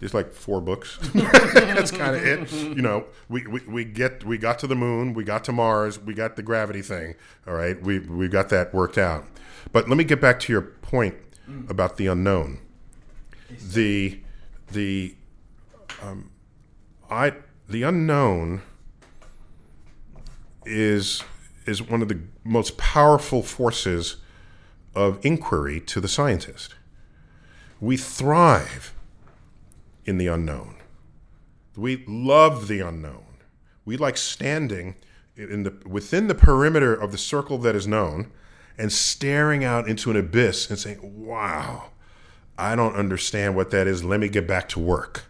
there's like four books. That's kind of it. You know, we, we, we get we got to the moon, we got to Mars, we got the gravity thing. All right, we we got that worked out. But let me get back to your point about the unknown. The the um, I the unknown is is one of the most powerful forces of inquiry to the scientist. We thrive in the unknown. We love the unknown. We like standing in the within the perimeter of the circle that is known and staring out into an abyss and saying, "Wow, I don't understand what that is. Let me get back to work."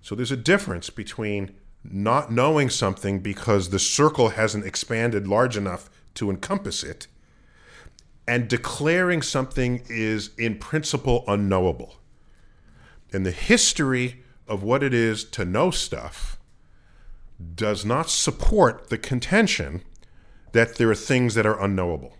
So there's a difference between not knowing something because the circle hasn't expanded large enough to encompass it and declaring something is in principle unknowable. And the history of what it is to know stuff does not support the contention that there are things that are unknowable.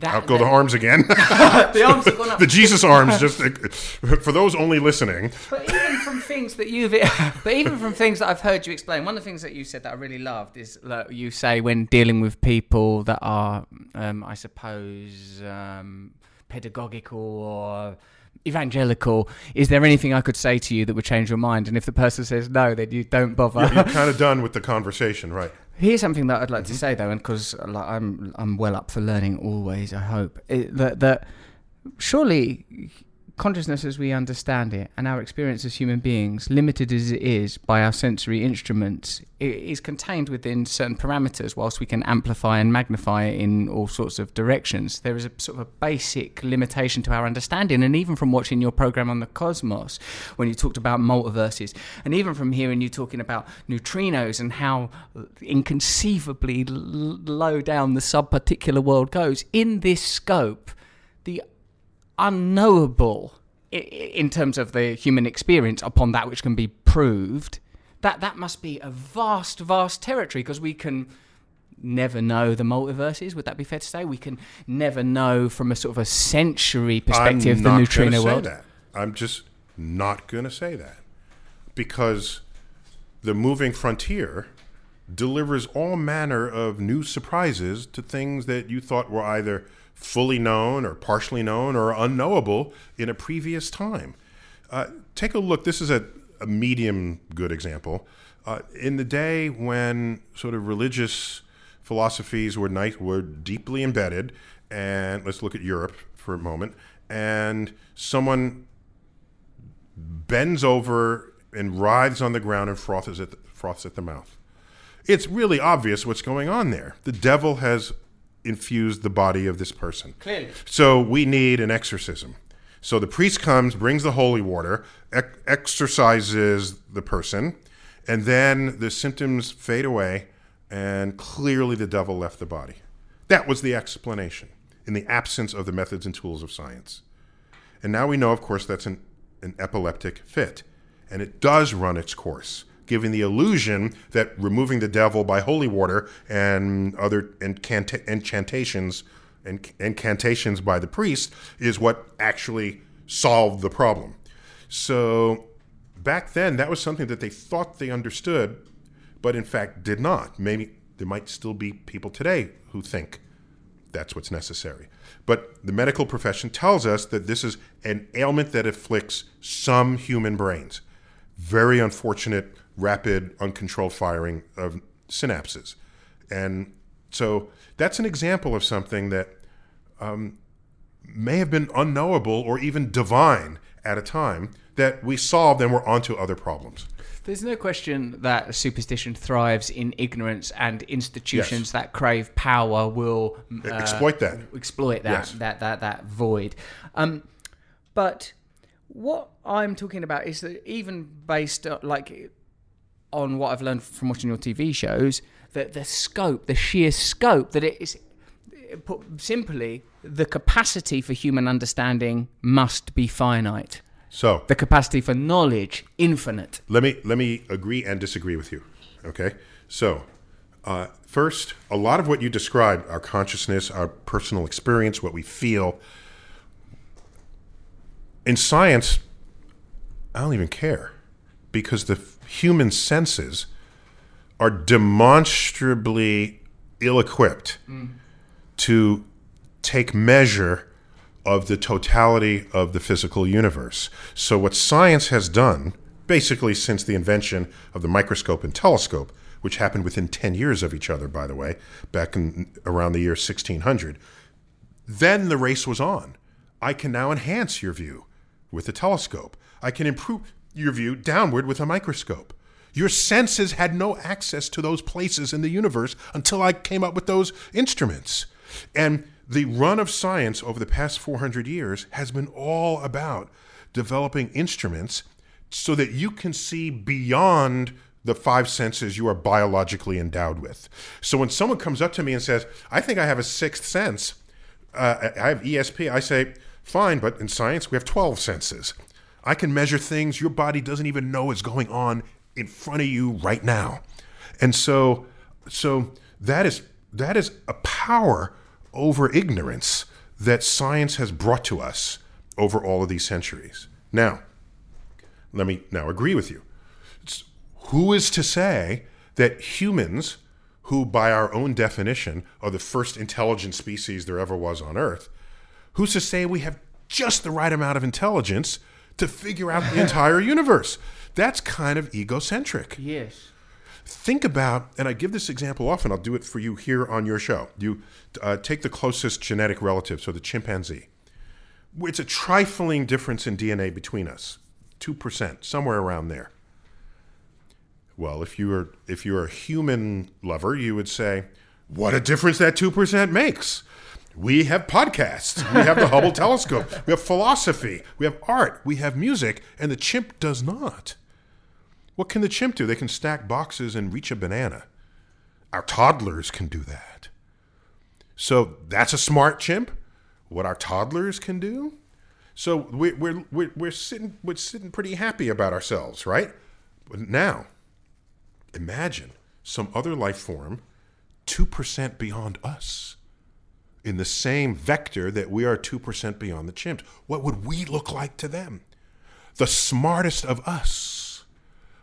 That- Out go the arms again. the arms have gone up. the Jesus arms, just for those only listening. But even from things that you've, but even from things that I've heard you explain, one of the things that you said that I really loved is that you say when dealing with people that are, um, I suppose, um, pedagogical or evangelical, is there anything I could say to you that would change your mind? And if the person says no, then you don't bother. You're kind of done with the conversation, right? Here's something that I'd like Mm-hmm. to say though, and because like, I'm I'm well up for learning always. I hope it, that that surely consciousness as we understand it and our experience as human beings, limited as it is by our sensory instruments, is contained within certain parameters. Whilst we can amplify and magnify it in all sorts of directions, there is a sort of a basic limitation to our understanding. And even from watching your program on the cosmos, when you talked about multiverses, and even from hearing you talking about neutrinos and how inconceivably l- low down the subparticular world goes, in this scope, the unknowable. I- i- in terms of the human experience upon that which can be proved that that must be a vast vast territory because we can never know the multiverses would that be fair to say? We can never know from a sort of a century perspective I'm the not neutrino gonna say world. that. I'm just not going to say that. Because the moving frontier delivers all manner of new surprises to things that you thought were either fully known or partially known or unknowable in a previous time. Uh, take a look. This is a, a medium good example. Uh, in the day when sort of religious philosophies were nice, were deeply embedded, and let's look at Europe for a moment, and someone bends over and writhes on the ground and froths at the, froths at the mouth. It's really obvious what's going on there. The devil has infused the body of this person. Clearly. So we need an exorcism. So the priest comes, brings the holy water, exorcises the person, and then the symptoms fade away, and clearly the devil left the body. That was the explanation in the absence of the methods and tools of science. And now we know, of course, that's an, an epileptic fit. And it does run its course, giving the illusion that removing the devil by holy water and other incanta- incantations and incantations by the priest is what actually solved the problem. So back then, that was something that they thought they understood, but in fact did not. Maybe there might still be people today who think that's what's necessary. But the medical profession tells us that this is an ailment that afflicts some human brains. Very unfortunate, rapid, uncontrolled firing of synapses. And so that's an example of something that um, may have been unknowable or even divine at a time that we solved and we're onto other problems. There's no question that superstition thrives in ignorance, and institutions Yes. that crave power will uh, Exploit that. exploit that Yes. that that that void. Um, but what I'm talking about is that even based on, like on what I've learned from watching your TV shows, that the scope, the sheer scope, that it is put simply the capacity for human understanding must be finite. So The capacity for knowledge infinite. let me let me agree and disagree with you. Okay, so uh, first, a lot of what you described, our consciousness, our personal experience, what we feel, in science, I don't even care because the human senses are demonstrably ill-equipped mm. to take measure of the totality of the physical universe. So, what science has done, basically since the invention of the microscope and telescope, which happened within 10 years of each other, by the way, back in around the year 1600, then the race was on. I can now enhance your view with a telescope. I can improve your view downward with a microscope. Your senses had no access to those places in the universe until I came up with those instruments. And the run of science over the past 400 years has been all about developing instruments so that you can see beyond the five senses you are biologically endowed with. So when someone comes up to me and says, I think I have a sixth sense, uh, I have ESP, I say, fine, but in science we have 12 senses. I can measure things your body doesn't even know is going on in front of you right now. And so so that is that is a power over ignorance that science has brought to us over all of these centuries. Now, let me now agree with you. It's- who is to say that humans, who by our own definition are the first intelligent species there ever was on Earth, who's to say we have just the right amount of intelligence to figure out the entire universe? That's kind of egocentric Yes. think about, and I give this example often, I'll do it for you here on your show. You uh, take the closest genetic relative, so the chimpanzee. It's a trifling difference in DNA between us, 2%, somewhere around there. Well, if you were if you're a human lover, you would say, "What a difference that 2% makes." We have podcasts. We have the Hubble telescope. We have philosophy. We have art. We have music, and the chimp does not. What can the chimp do? They can stack boxes and reach a banana. Our toddlers can do that. So that's a smart chimp. What our toddlers can do. So we're, we're, we're, we're, sitting, we're sitting pretty happy about ourselves, right? But now, imagine some other life form 2% beyond us in the same vector that we are 2% beyond the chimps. What would we look like to them? The smartest of us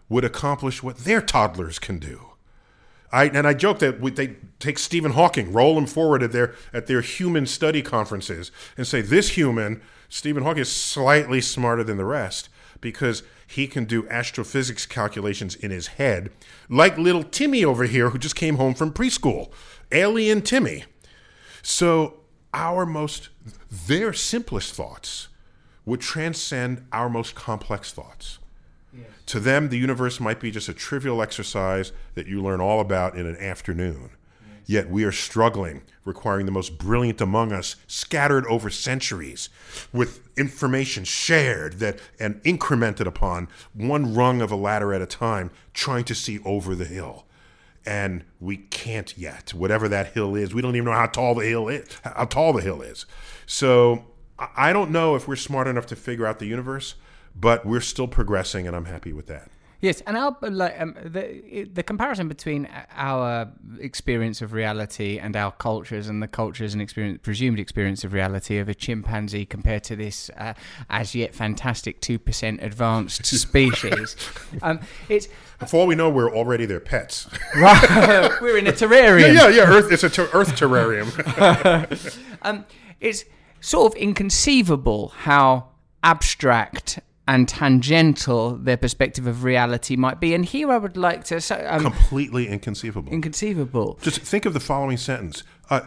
would accomplish what their toddlers can do. I, and I joke that we, they take Stephen Hawking, roll him forward at their at their human study conferences, and say this human, Stephen Hawking, is slightly smarter than the rest because he can do astrophysics calculations in his head, like little Timmy over here who just came home from preschool, alien Timmy. So our most, their simplest thoughts would transcend our most complex thoughts. To them, the universe might be just a trivial exercise that you learn all about in an afternoon. Yet we are struggling, requiring the most brilliant among us, scattered over centuries, with information shared that and incremented upon, one rung of a ladder at a time, trying to see over the hill. And we can't yet. Whatever that hill is, we don't even know how tall the hill is. How tall the hill is. So I don't know if we're smart enough to figure out the universe, but we're still progressing, and I'm happy with that. Yes, and our like um, the the comparison between our experience of reality and our cultures, and the cultures and experience, presumed experience of reality of a chimpanzee compared to this uh, as yet fantastic two percent advanced species, um, it's For all we know, we're already their pets. right. We're in a yeah, terrarium. yeah, yeah. Earth. It's a ter- Earth terrarium. Um, it's sort of inconceivable how abstract and tangential their perspective of reality might be. And here I would like to say, um, Completely inconceivable. inconceivable. Just think of the following sentence. Uh,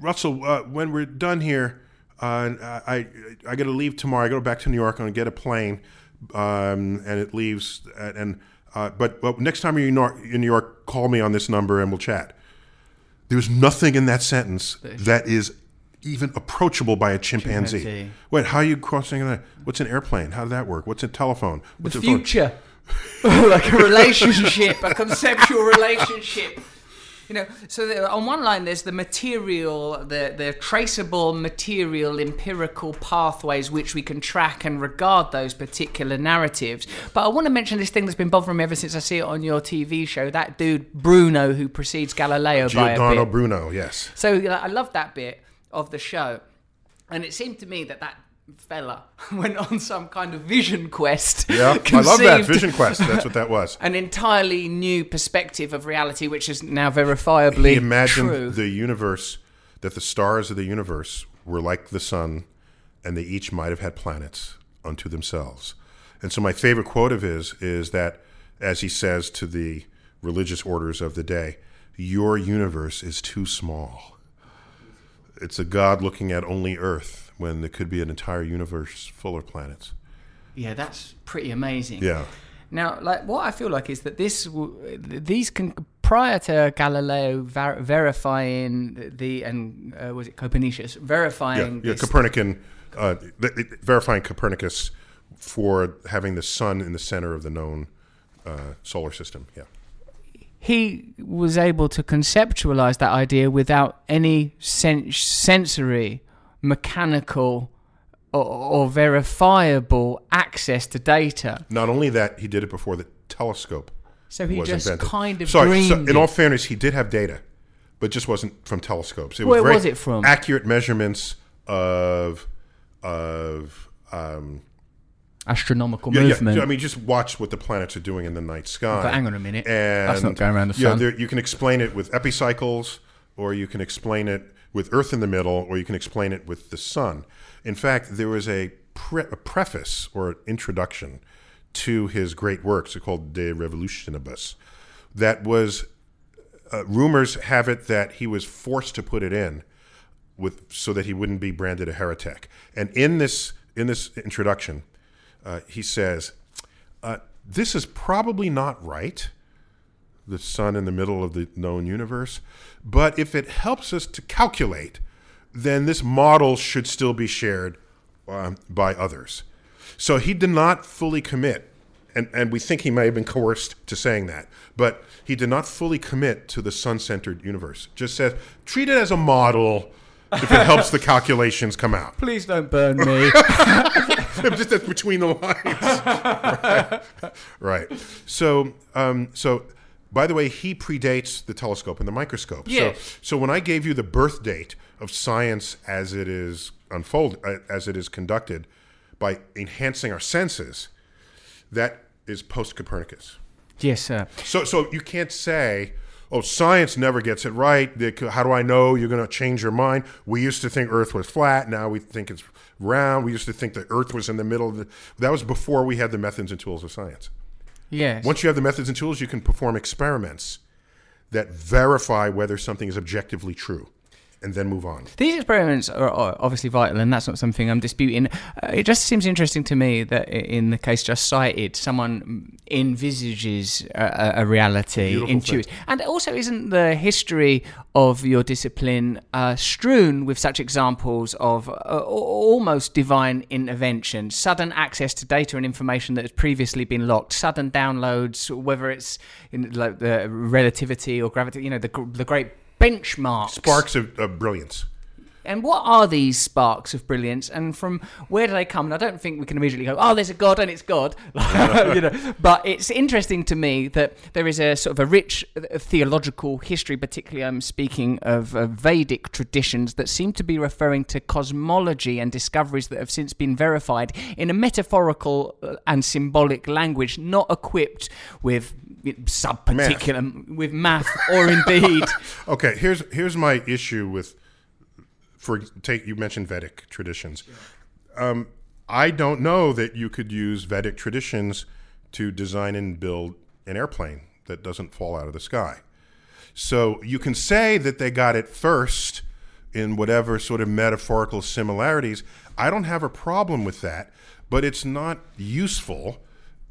Russell, uh, when we're done here, uh, I I got to leave tomorrow. I go back to New York. I'm going to get a plane, um, and it leaves. And uh, but, but next time you're in New, York, in New York, call me on this number and we'll chat. There's nothing in that sentence that is even approachable by a chimpanzee. Chimpanzee. Wait, how are you crossing that? What's an airplane? How did that work? What's a telephone? What's the a future, like a relationship, a conceptual relationship. You know, so there, on one line there's the material, the the traceable material, empirical pathways which we can track and regard those particular narratives. But I want to mention this thing that's been bothering me ever since I see it on your TV show. That dude Bruno who precedes Galileo by a Giordano bit. Bruno, yes. So I love that bit of the show, and it seemed to me that that fella went on some kind of vision quest. Yeah, I love that Vision Quest. That's what that was. An entirely new perspective of reality, which is now verifiably He imagined true. the universe that the stars of the universe were like the sun, and they each might have had planets unto themselves. And so, my favorite quote of his is that, as he says to the religious orders of the day, "Your universe is too small." It's a god looking at only Earth when there could be an entire universe full of planets. yeah, that's pretty amazing. Yeah. Now, like what I feel like is that this, these can prior to Galileo ver- verifying the and uh, was it Copernicus Yeah, verifying yeah this Copernican, uh, verifying Copernicus for having the sun in the center of the known uh, solar system. Yeah, he was able to conceptualize that idea without any sen- sensory, mechanical, or, or verifiable access to data. not only that, he did it before the telescope So he was just invented. kind of Sorry, dreamed. so in all fairness, he did have data, but just wasn't from telescopes. It Where very was it from? Accurate measurements of of um, astronomical Yeah, movement. yeah. I mean, just watch what the planets are doing in the night sky. But hang on a minute. And, That's not going around the yeah, sun. there- you can explain it with epicycles, or you can explain it with Earth in the middle, or you can explain it with the sun. In fact, there was a, pre- a preface or introduction to his great works called De Revolutionibus that was uh, rumors have it that he was forced to put it in with so that he wouldn't be branded a heretic. And in this in this introduction, uh, he says, uh, "This is probably not right, the sun in the middle of the known universe, but if it helps us to calculate, then this model should still be shared um, by others." So he did not fully commit, and, and we think he may have been coerced to saying that, but he did not fully commit to the sun centered universe. Just said, treat it as a model if it helps the calculations come out. Please don't burn me. Just that's between the lines. right. right. So, um, so, by the way, he predates the telescope and the microscope. Yes. So, so when I gave you the birth date of science as it is unfolded, uh, as it is conducted by enhancing our senses, that is post Copernicus. yes, sir. So, so you can't say, "Oh, science never gets it right." How do I know you're going to change your mind? We used to think Earth was flat. Now we think it's round. We used to think the Earth was in the middle. Of the, that was before we had the methods and tools of science. Yes. Once you have the methods and tools, you can perform experiments that verify whether something is objectively true, and then move on. These experiments are obviously vital, and that's not something I'm disputing. Uh, it just seems interesting to me that in the case just cited, someone envisages a, a- reality, intuits, and also isn't the history of your discipline uh, strewn with such examples of uh, almost divine intervention, sudden access to data and information that has previously been locked, sudden downloads, whether it's in like the relativity or gravity, you know, the the great benchmarks Sparks of, of brilliance. And what are these sparks of brilliance, and from where do they come? And I don't think we can immediately go, "Oh, there's a god, and it's God," you know. But it's interesting to me that there is a sort of a rich uh, theological history. Particularly, I'm speaking of uh, Vedic traditions that seem to be referring to cosmology and discoveries that have since been verified in a metaphorical uh, and symbolic language, not equipped with sub particular with math or indeed Okay, here's here's my issue with for take you mentioned Vedic traditions. Um, I don't know that you could use Vedic traditions to design and build an airplane that doesn't fall out of the sky. So you can say that they got it first in whatever sort of metaphorical similarities. I don't have a problem with that, but it's not useful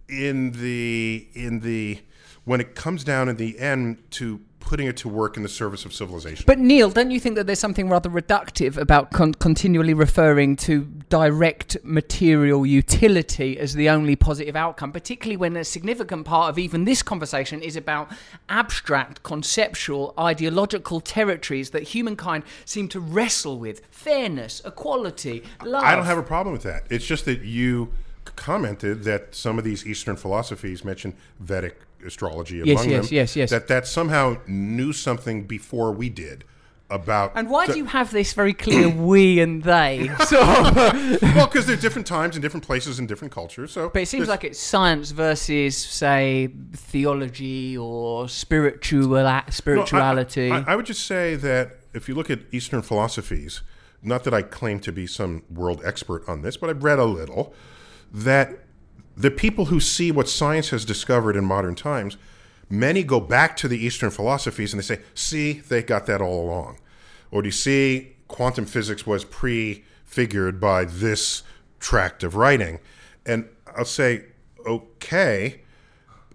in the in the when it comes down in the end to putting it to work in the service of civilization. But Neil, don't you think that there's something rather reductive about con- continually referring to direct material utility as the only positive outcome, particularly when a significant part of even this conversation is about abstract, conceptual, ideological territories that humankind seem to wrestle with fairness, equality, love. I don't have a problem with that. It's just that you commented that some of these Eastern philosophies mention Vedic astrology among Yes, yes, them. yes, yes. That that somehow knew something before we did about. And why the- do you have this very clear we and they? So, well, because they're different times and different places and different cultures. So, but it seems like it's science versus, say, theology or spiritual uh, No, I- spirituality. I, I would just say that if you look at Eastern philosophies, not that I claim to be some world expert on this, but I've read a little, that the people who see what science has discovered in modern times, many go back to the Eastern philosophies and they say, see, they got that all along. Or do you see quantum physics was prefigured by this tract of writing? And I'll say, okay,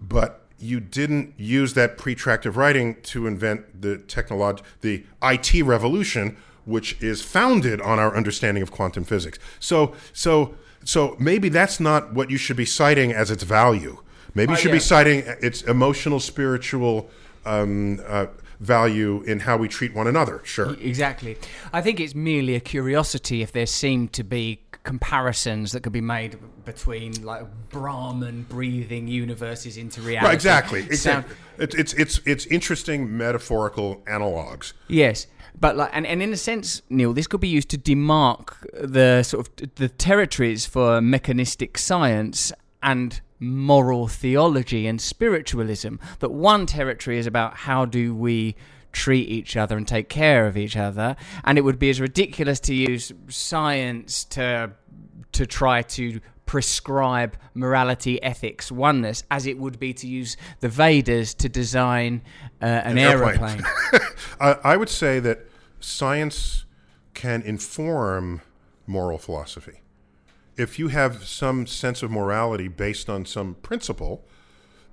but you didn't use that pre-tractive writing to invent the technolog- the IT revolution, which is founded on our understanding of quantum physics. So, so, so maybe that's not what you should be citing as its value. Maybe you should be citing its emotional, spiritual um, uh, value in how we treat one another. Sure. Exactly. I think it's merely a curiosity if there seem to be comparisons that could be made between like Brahman breathing universes into reality. Right, exactly. Sound- Exactly. It's, it's it's it's interesting metaphorical analogs. Yes. But like, and, and in a sense, Neil, this could be used to demark the sort of the territories for mechanistic science and moral theology and spiritualism. That one territory is about how do we treat each other and take care of each other, and it would be as ridiculous to use science to to try to prescribe morality, ethics, oneness, as it would be to use the Vedas to design uh, an, airplane. aeroplane. I, I would say that science can inform moral philosophy. If you have some sense of morality based on some principle,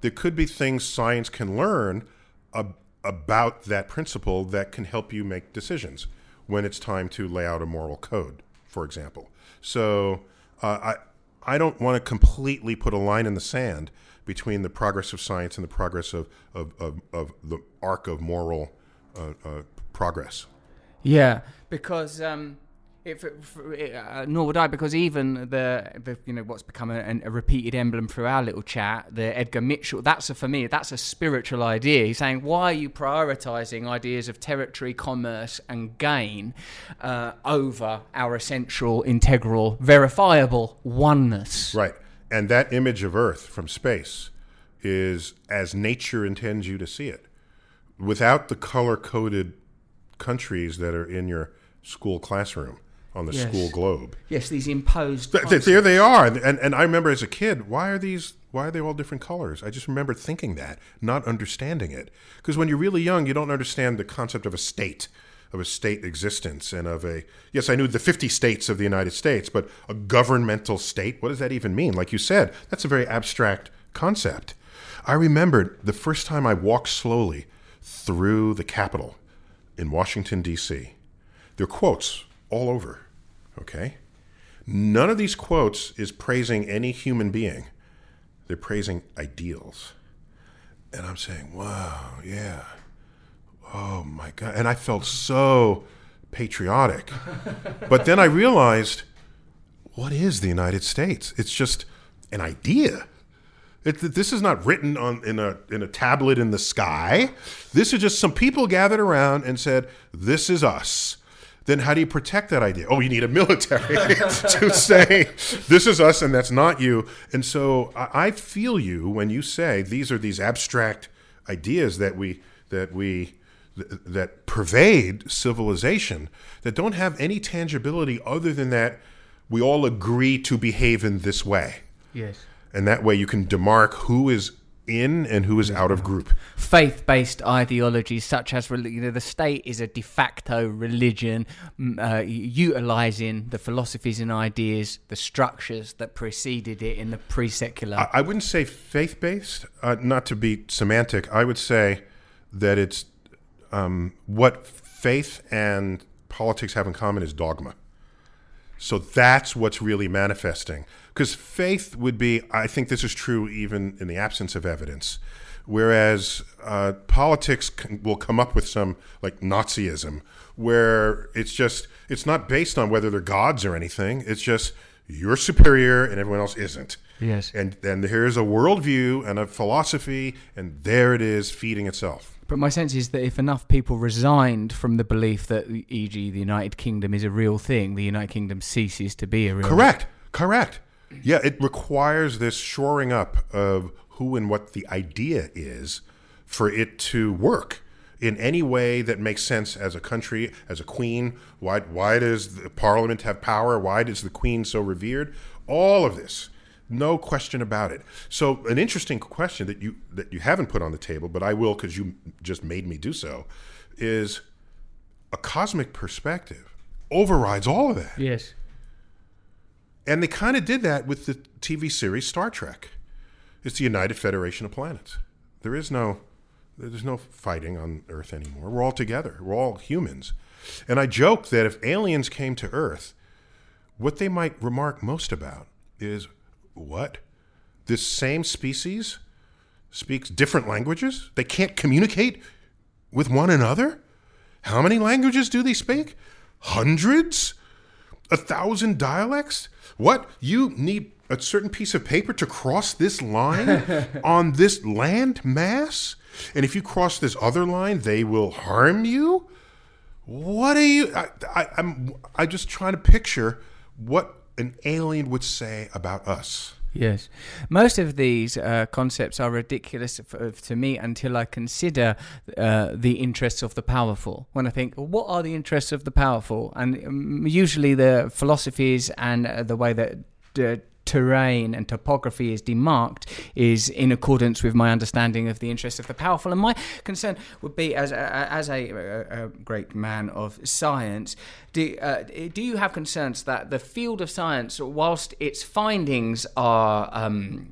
there could be things science can learn ab- about that principle that can help you make decisions when it's time to lay out a moral code, for example. So uh, I I don't want to completely put a line in the sand between the progress of science and the progress of of, of, of the arc of moral uh, uh, progress. Yeah, because um, uh, nor would I, because even the, the you know what's become a, a repeated emblem through our little chat, the Edgar Mitchell. That's a, for me, that's a spiritual idea. He's saying, why are you prioritizing ideas of territory, commerce, and gain uh, over our essential, integral, verifiable oneness? Right. And that image of Earth from space is as nature intends you to see it. Without the color coded countries that are in your school classroom on the Yes. school globe. Yes, these imposed. Th- th- there they are. And, and I remember as a kid, why are these, why are they all different colors? I just remember thinking that, not understanding it. Because when you're really young, you don't understand the concept of a state, of a state existence, and of a, yes, I knew the 50 states of the United States, but a governmental state, what does that even mean? Like you said, that's a very abstract concept. I remembered the first time I walked slowly through the Capitol in Washington, D.C. There are quotes all over, okay? None of these quotes is praising any human being. They're praising ideals. And I'm saying, wow, yeah. Oh my God. And I felt so patriotic. but then I realized, what is the United States? It's just an idea. It, this is not written on in a in a tablet in the sky. This is just some people gathered around and said, "This is us." Then how do you protect that idea? Oh, you need a military to say this is us and that's not you. And so I, I feel you when you say these are these abstract ideas that we that we th- that pervade civilization that don't have any tangibility other than that we all agree to behave in this way. Yes. And that way you can demark who is in and who is out of group. faith-based ideologies such as you know, the state is a de facto religion uh, utilizing the philosophies and ideas the structures that preceded it in the pre-secular I, I wouldn't say faith based, uh, not to be semantic. I would say that it's um, what faith and politics have in common is dogma. So that's what's really manifesting. Because faith would be, I think this is true even in the absence of evidence. Whereas uh, politics can, will come up with some like Nazism, where it's just, it's not based on whether they're gods or anything. It's just you're superior and everyone else isn't. Yes. And then here's a worldview and a philosophy, and there it is feeding itself. But my sense is that if enough people resigned from the belief that, e.g., the United Kingdom is a real thing, the United Kingdom ceases to be a real thing. Correct. Correct. Yeah, it requires this shoring up of who and what the idea is for it to work in any way that makes sense as a country, as a queen. Why, why does the parliament have power? Why is the queen so revered? All of this. No question about it. So, an interesting question that you that you haven't put on the table, but I will because you just made me do so, is a cosmic perspective overrides all of that. Yes. And they kind of did that with the TV series Star Trek. It's the United Federation of Planets. There is no there's no fighting on Earth anymore. We're all together. We're all humans. And I joke that if aliens came to Earth, what they might remark most about is what? This same species speaks different languages? They can't communicate with one another? How many languages do they speak? Hundreds? A thousand dialects? What? You need a certain piece of paper to cross this line on this land mass? And if you cross this other line, they will harm you? What are you? I, I, I'm, I'm just trying to picture what an alien would say about us. Yes. Most of these uh, concepts are ridiculous f- to me until I consider uh, the interests of the powerful. When I think, what are the interests of the powerful? And um, usually the philosophies and uh, the way that uh, terrain and topography is demarked is in accordance with my understanding of the interests of the powerful. And my concern would be, as a, as a, a, a great man of science, do, uh, do you have concerns that the field of science, whilst its findings are um,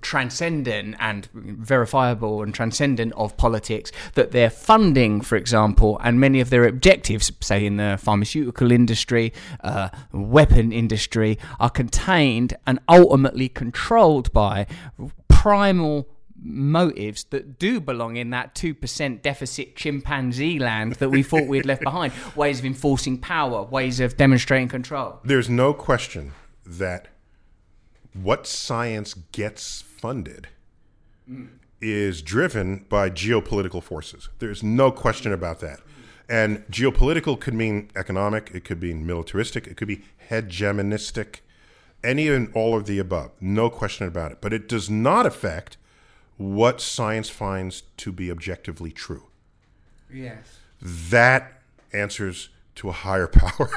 transcendent and verifiable and transcendent of politics, that their funding, for example, and many of their objectives, say in the pharmaceutical industry, uh, weapon industry, are contained and ultimately controlled by primal motives that do belong in that 2% deficit chimpanzee land that we thought we had left behind. Ways of enforcing power, ways of demonstrating control. There's no question that what science gets funded mm. is driven by geopolitical forces. There's no question about that. And geopolitical could mean economic, it could mean militaristic, it could be hegemonistic, any and all of the above. No question about it. But it does not affect what science finds to be objectively true. Yes. That answers to a higher power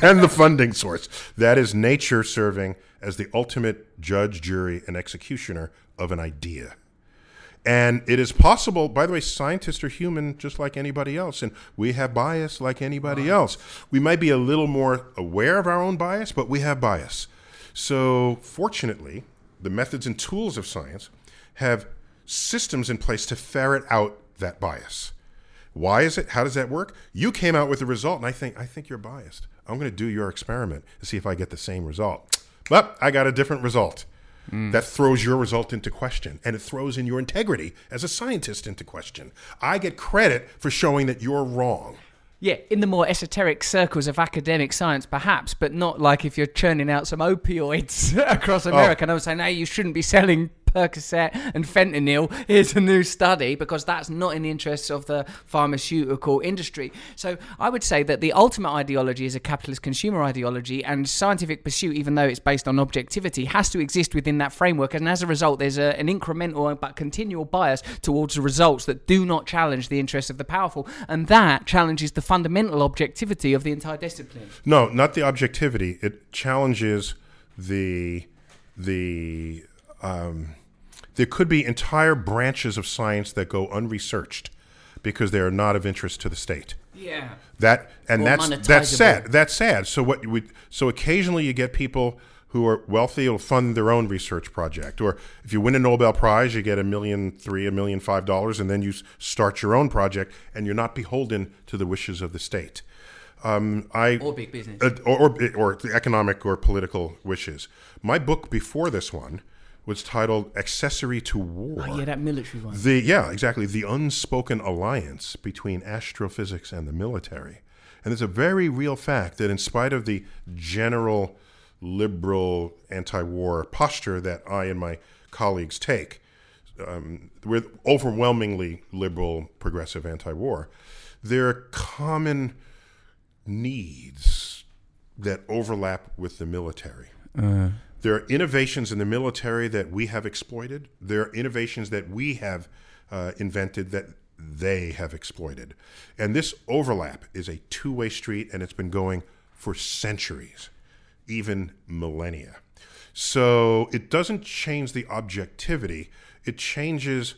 than the funding source. That is nature serving as the ultimate judge, jury, and executioner of an idea. And it is possible, by the way, scientists are human just like anybody else, and we have bias like anybody else. We might be a little more aware of our own bias, but we have bias. So, fortunately, the methods and tools of science have systems in place to ferret out that bias. Why is it? How does that work? You came out with a result, and I think I think you're biased. I'm going to do your experiment to see if I get the same result. But I got a different result. Mm. That throws your result into question, and it throws in your integrity as a scientist into question. I get credit for showing that you're wrong. Yeah, in the more esoteric circles of academic science, perhaps, but not like if you're churning out some opioids across oh. America. And I was saying, hey, you shouldn't be selling Percocet and fentanyl. Here's a new study because that's not in the interests of the pharmaceutical industry. So I would say that the ultimate ideology is a capitalist consumer ideology, and scientific pursuit, even though it's based on objectivity, has to exist within that framework. And as a result, there's a, an incremental but continual bias towards the results that do not challenge the interests of the powerful, and that challenges the fundamental objectivity of the entire discipline. No, not the objectivity. It challenges the the. Um, there could be entire branches of science that go unresearched because they are not of interest to the state. Yeah. That and Or that's that's sad. That's sad. So what we so occasionally you get people who are wealthy will fund their own research project, or if you win a Nobel Prize, you get a million three, a million five dollars, and then you start your own project, and you're not beholden to the wishes of the state. Um, I Or big business. uh, or, or or the economic or political wishes. My book before this one was titled "Accessory to War." Oh, yeah, that military one. The yeah, exactly. The unspoken alliance between astrophysics and the military. And it's a very real fact that in spite of the general liberal anti-war posture that I and my colleagues take, um, we're overwhelmingly liberal, progressive anti-war. There are common needs that overlap with the military. There are innovations in the military that we have exploited. There are innovations that we have uh, invented that they have exploited. And this overlap is a two way street, and it's been going for centuries, even millennia. So it doesn't change the objectivity, it changes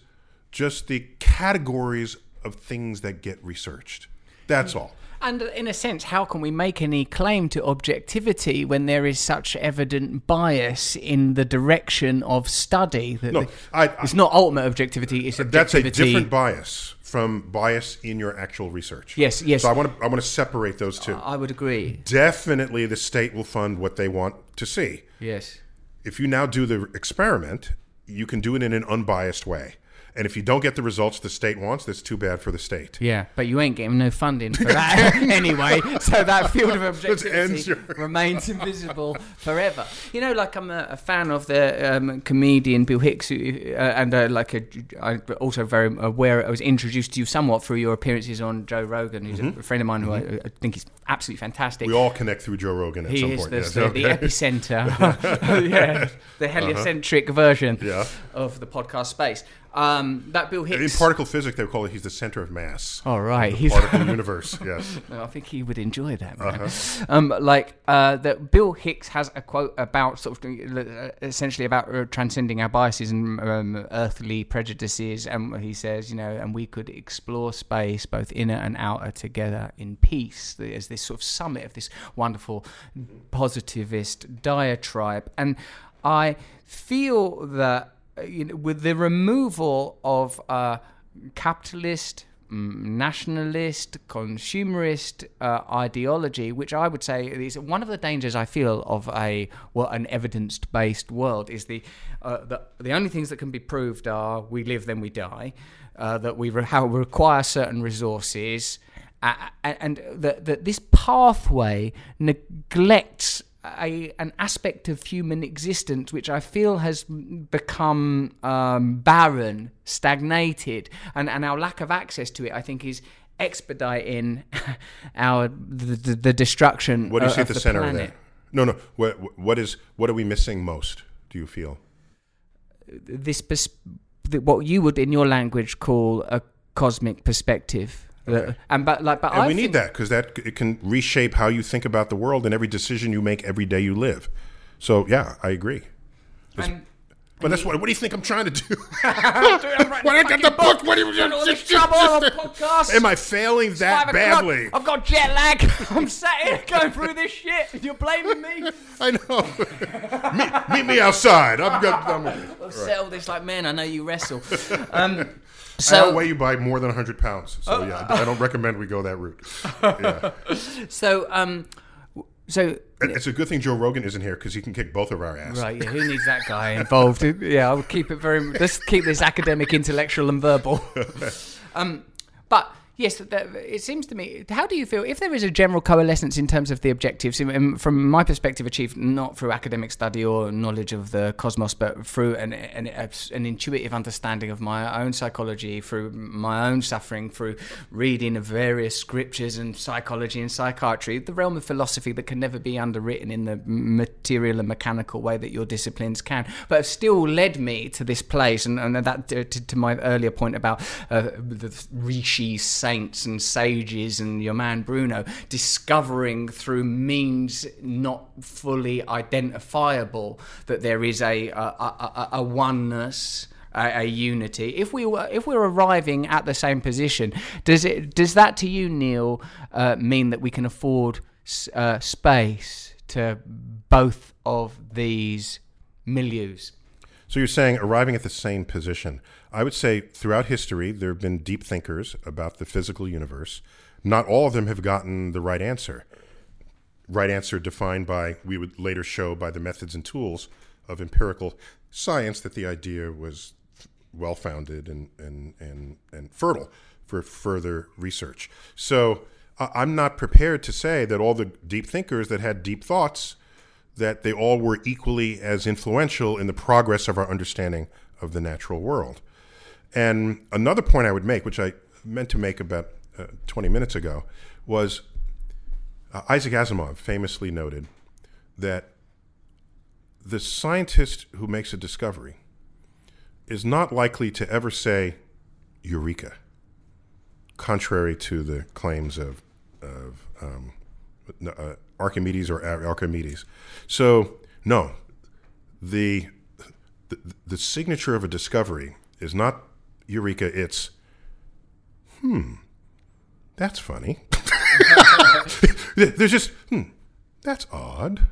just the categories of things that get researched. That's all. And in a sense, how can we make any claim to objectivity when there is such evident bias in the direction of study? That No, the- I- I- it's not ultimate objectivity; it's uh, That's a objectivity. different bias from bias in your actual research. Yes, yes. So I want to I want to separate those two. I would agree. Definitely, the state will fund what they want to see. Yes. If you now do the experiment, you can do it in an unbiased way. And if you don't get the results the state wants, that's too bad for the state. Yeah, but you ain't getting no funding for that anyway. So that field of objectivity your- remains invisible forever. You know, like I'm a, a fan of the um, comedian Bill Hicks, who, uh, and uh, like a, I'm also very aware. I was introduced to you somewhat through your appearances on Joe Rogan, who's a friend of mine who I, I think is absolutely fantastic. Mm-hmm. We all connect through Joe Rogan at He some is point. the, yes, the, the epicenter, yeah, the heliocentric version Uh-huh. Yeah. of the podcast space. Um, that Bill Hicks. In particle physics, they would call it he's the center of mass. All right, The he's particle universe. Yes. No, I think he would enjoy that. Uh-huh. Um, like uh, that, Bill Hicks has a quote about sort of uh, essentially about uh, transcending our biases and um, earthly prejudices, and he says, you know, and we could explore space, both inner and outer, together in peace. There's this sort of summit of this wonderful positivist diatribe, and I feel that you know, with the removal of uh, capitalist, mm, nationalist, consumerist uh, ideology, which I would say is one of the dangers I feel of a well, an evidence-based world, is the uh, the the only things that can be proved are we live, then we die, uh, that we re- how require certain resources. And that that this pathway neglects a, an aspect of human existence which I feel has become um, barren, stagnated, and, and our lack of access to it, I think, is expediting our the, the, the destruction. What do you of, see at of the, center planet. of that? No, no. What, what is what are we missing most? Do you feel? This pers- what you would in your language call a cosmic perspective. Okay. And but like, but And I we think, need that because that it can reshape how you think about the world and every decision you make every day you live. So yeah, I agree. And, But that's what. What do you think I'm trying to do? when When I get the book, what do you? all this trouble on the podcast. Am I failing that Five o'clock, badly? I've got jet lag. I'm sat here going through this shit. You're blaming me. I know. meet, meet me outside. I'm good. I'm, We'll settle this like men. I know you wrestle. Um, I so, outweigh you by more than 100 pounds. So yeah, I don't recommend we go that route. Yeah. so, um, so It's a good thing Joe Rogan isn't here because he can kick both of our ass. right, yeah. Who needs that guy involved? yeah, I'll keep it very. Let's keep this academic, intellectual, and verbal. um, but Yes, it seems to me. How do you feel if there is a general coalescence in terms of the objectives, from my perspective, achieved not through academic study or knowledge of the cosmos, but through an, an, an intuitive understanding of my own psychology, through my own suffering, through reading of various scriptures and psychology and psychiatry, the realm of philosophy that can never be underwritten in the material and mechanical way that your disciplines can, but have still led me to this place, and, and that to, to my earlier point about uh, the rishis saints and sages and your man Bruno discovering through means not fully identifiable that there is a, a, a, a oneness. A, a, unity. If we were, if we're arriving at the same position, does it does that to you, Neil, uh, mean that we can afford uh, space to both of these milieus? So you're saying arriving at the same position. I would say throughout history, there have been deep thinkers about the physical universe. Not all of them have gotten the right answer. Right answer defined by, we would later show by the methods and tools of empirical science that the idea was well founded and, and, and, and fertile for further research. So I'm not prepared to say that all the deep thinkers that had deep thoughts that they all were equally as influential in the progress of our understanding of the natural world. And another point I would make, which I meant to make about uh, 20 minutes ago, was uh, Isaac Asimov famously noted that the scientist who makes a discovery is not likely to ever say eureka, contrary to the claims of, of um, uh, Archimedes or Archimedes. So, no, the, the, the signature of a discovery is not eureka, it's, hmm, that's funny. There's just, hmm, that's odd.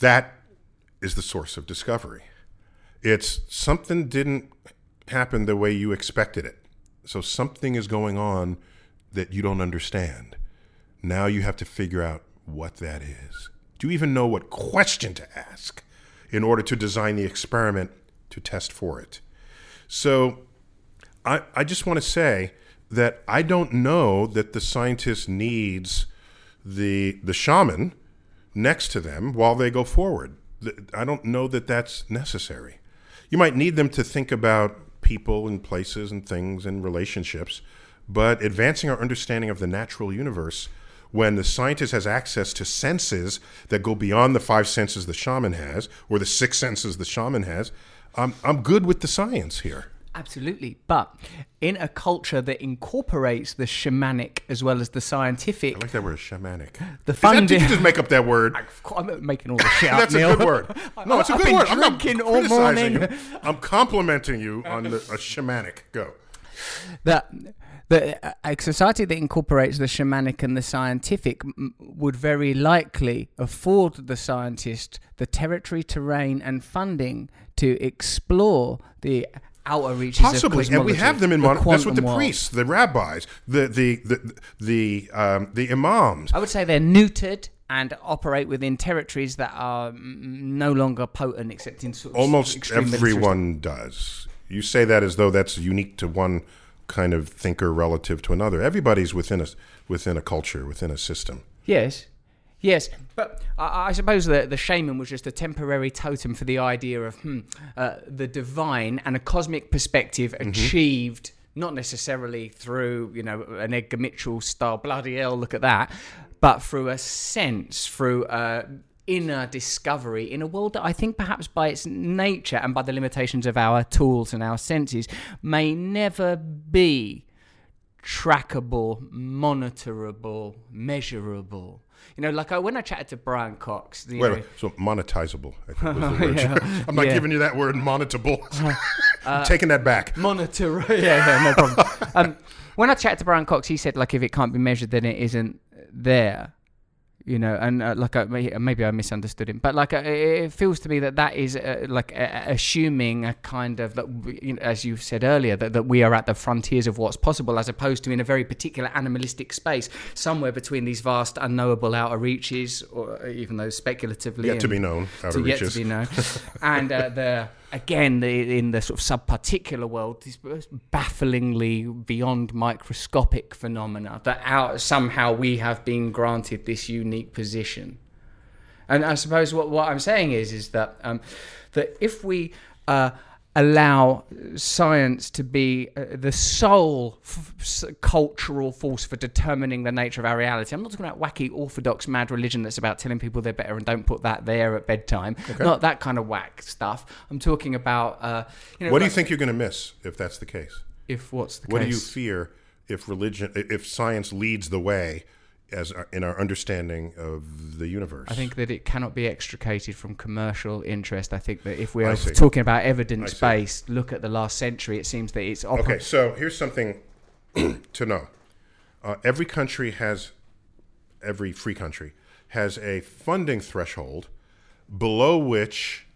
That is the source of discovery. It's something didn't happen the way you expected it. So something is going on that you don't understand. Now you have to figure out what that is. Do you even know what question to ask in order to design the experiment to test for it? So I, I just want to say that I don't know that the scientist needs the the shaman next to them while they go forward. I don't know that that's necessary. You might need them to think about people and places and things and relationships, but advancing our understanding of the natural universe when the scientist has access to senses that go beyond the five senses the shaman has or the six senses the shaman has, I'm, I'm good with the science here. Absolutely. But in a culture that incorporates the shamanic as well as the scientific. I like that word, shamanic. The fun. Did you just make up that word? I'm making all the shit That's Neil. a good word. No, it's a I've good word. I'm not all morning. you. I'm complimenting you on the, a shamanic. Go. that that a society that incorporates the shamanic and the scientific m- would very likely afford the scientist the territory, terrain, and funding to explore the outer reaches of Possibly, and we have them in the mon- that's what the world. priests, the rabbis, the the the the, um, the imams. I would say they're neutered and operate within territories that are no longer potent, except in sort of Almost everyone does. You say that as though that's unique to one kind of thinker relative to another. Everybody's within a within a culture, within a system. Yes, yes, but I, I suppose that the shaman was just a temporary totem for the idea of hmm, uh, the divine and a cosmic perspective achieved. Not necessarily through, you know, an Edgar Mitchell style bloody hell, look at that, but through a sense, through a inner discovery in a world that I think perhaps by its nature and by the limitations of our tools and our senses may never be trackable, monitorable, measurable. You know, like I, when I chatted to Brian Cox, you Wait, know, wait, so monetizable. I think was the word. Yeah. I'm not Yeah. giving you that word, monetable. I'm taking that back. monitor, yeah, yeah, no problem. um, when I chatted to Brian Cox, he said like if it can't be measured, then it isn't there. You know, and uh, like I, maybe I misunderstood him, but like uh, it feels to me that that is uh, like uh, assuming a kind of that, you know, as you said earlier, that, that we are at the frontiers of what's possible, as opposed to in a very particular animalistic space, somewhere between these vast unknowable outer reaches, or even though speculatively Yet to be known. Outer to yet to be known, and uh, the again, the, in the sort of subparticular world, these bafflingly beyond microscopic phenomena that out, somehow we have been granted this unique position. And I suppose what, what I'm saying is is that um, that if we uh, allow science to be uh, the sole f- s- cultural force for determining the nature of our reality. I'm not talking about wacky orthodox mad religion that's about telling people they're better and don't put that there at bedtime. Not that kind of whack stuff. I'm talking about uh, you know What do you think you're going to miss if that's the case? if what's the What do you fear if religion, if science leads the way as our, in our understanding of the universe? I think that it cannot be extricated from commercial interest. I think that if we're talking about evidence based, look at the last century. It seems that it's oper- Okay, so here's something to know. Uh, every country has, every free country has a funding threshold below which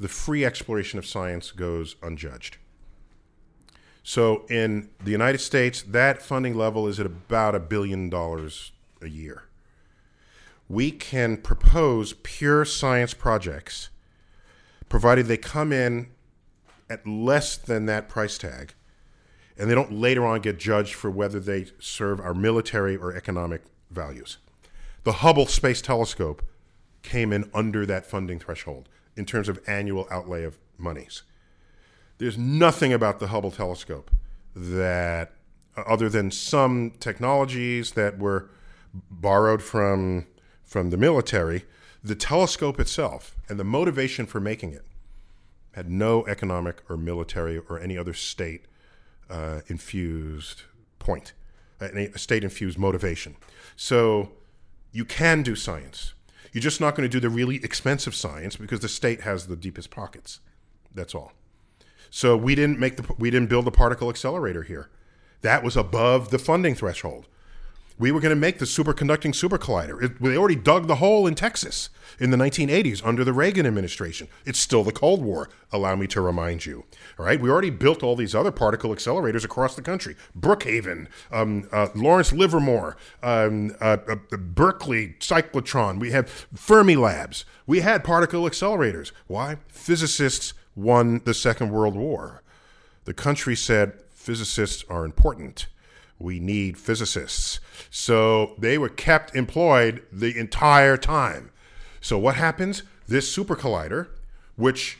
the free exploration of science goes unjudged. So in the United States, that funding level is at about a billion dollars a year. We can propose pure science projects, provided they come in at less than that price tag, and they don't later on get judged for whether they serve our military or economic values. The Hubble Space Telescope came in under that funding threshold in terms of annual outlay of monies. There's nothing about the Hubble telescope that, other than some technologies that were borrowed from from the military, the telescope itself and the motivation for making it had no economic or military or any other state uh, infused point, any state infused motivation. So you can do science. You're just not going to do the really expensive science because the state has the deepest pockets. That's all. So we didn't make the we didn't build the particle accelerator here. That was above the funding threshold. We were going to make the superconducting super collider. It, they already dug the hole in Texas in the 1980s under the Reagan administration. It's still the Cold War, allow me to remind you. All right, we already built all these other particle accelerators across the country Brookhaven, um, uh, Lawrence Livermore, um, uh, uh, Berkeley cyclotron. We have Fermi Labs. We had particle accelerators. Why? Physicists won the Second World War. The country said physicists are important. We need physicists. So they were kept employed the entire time. So what happens? This super collider, which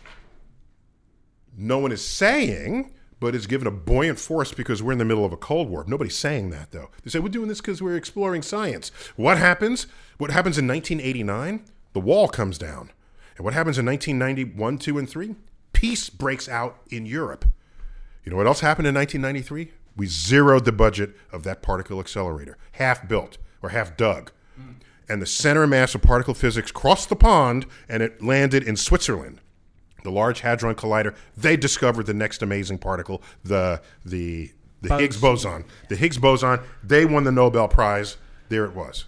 no one is saying, but is given a buoyant force because we're in the middle of a Cold War. Nobody's saying that, though. They say we're doing this because we're exploring science. What happens? What happens in 1989? The wall comes down. And what happens in 1991, 2, and 3? Peace breaks out in Europe. You know what else happened in 1993? We zeroed the budget of that particle accelerator, half built or half dug. And the center of mass of particle physics crossed the pond and it landed in Switzerland. The Large Hadron Collider, they discovered the next amazing particle, the, the, the Higgs boson. The Higgs boson, they won the Nobel Prize. There it was.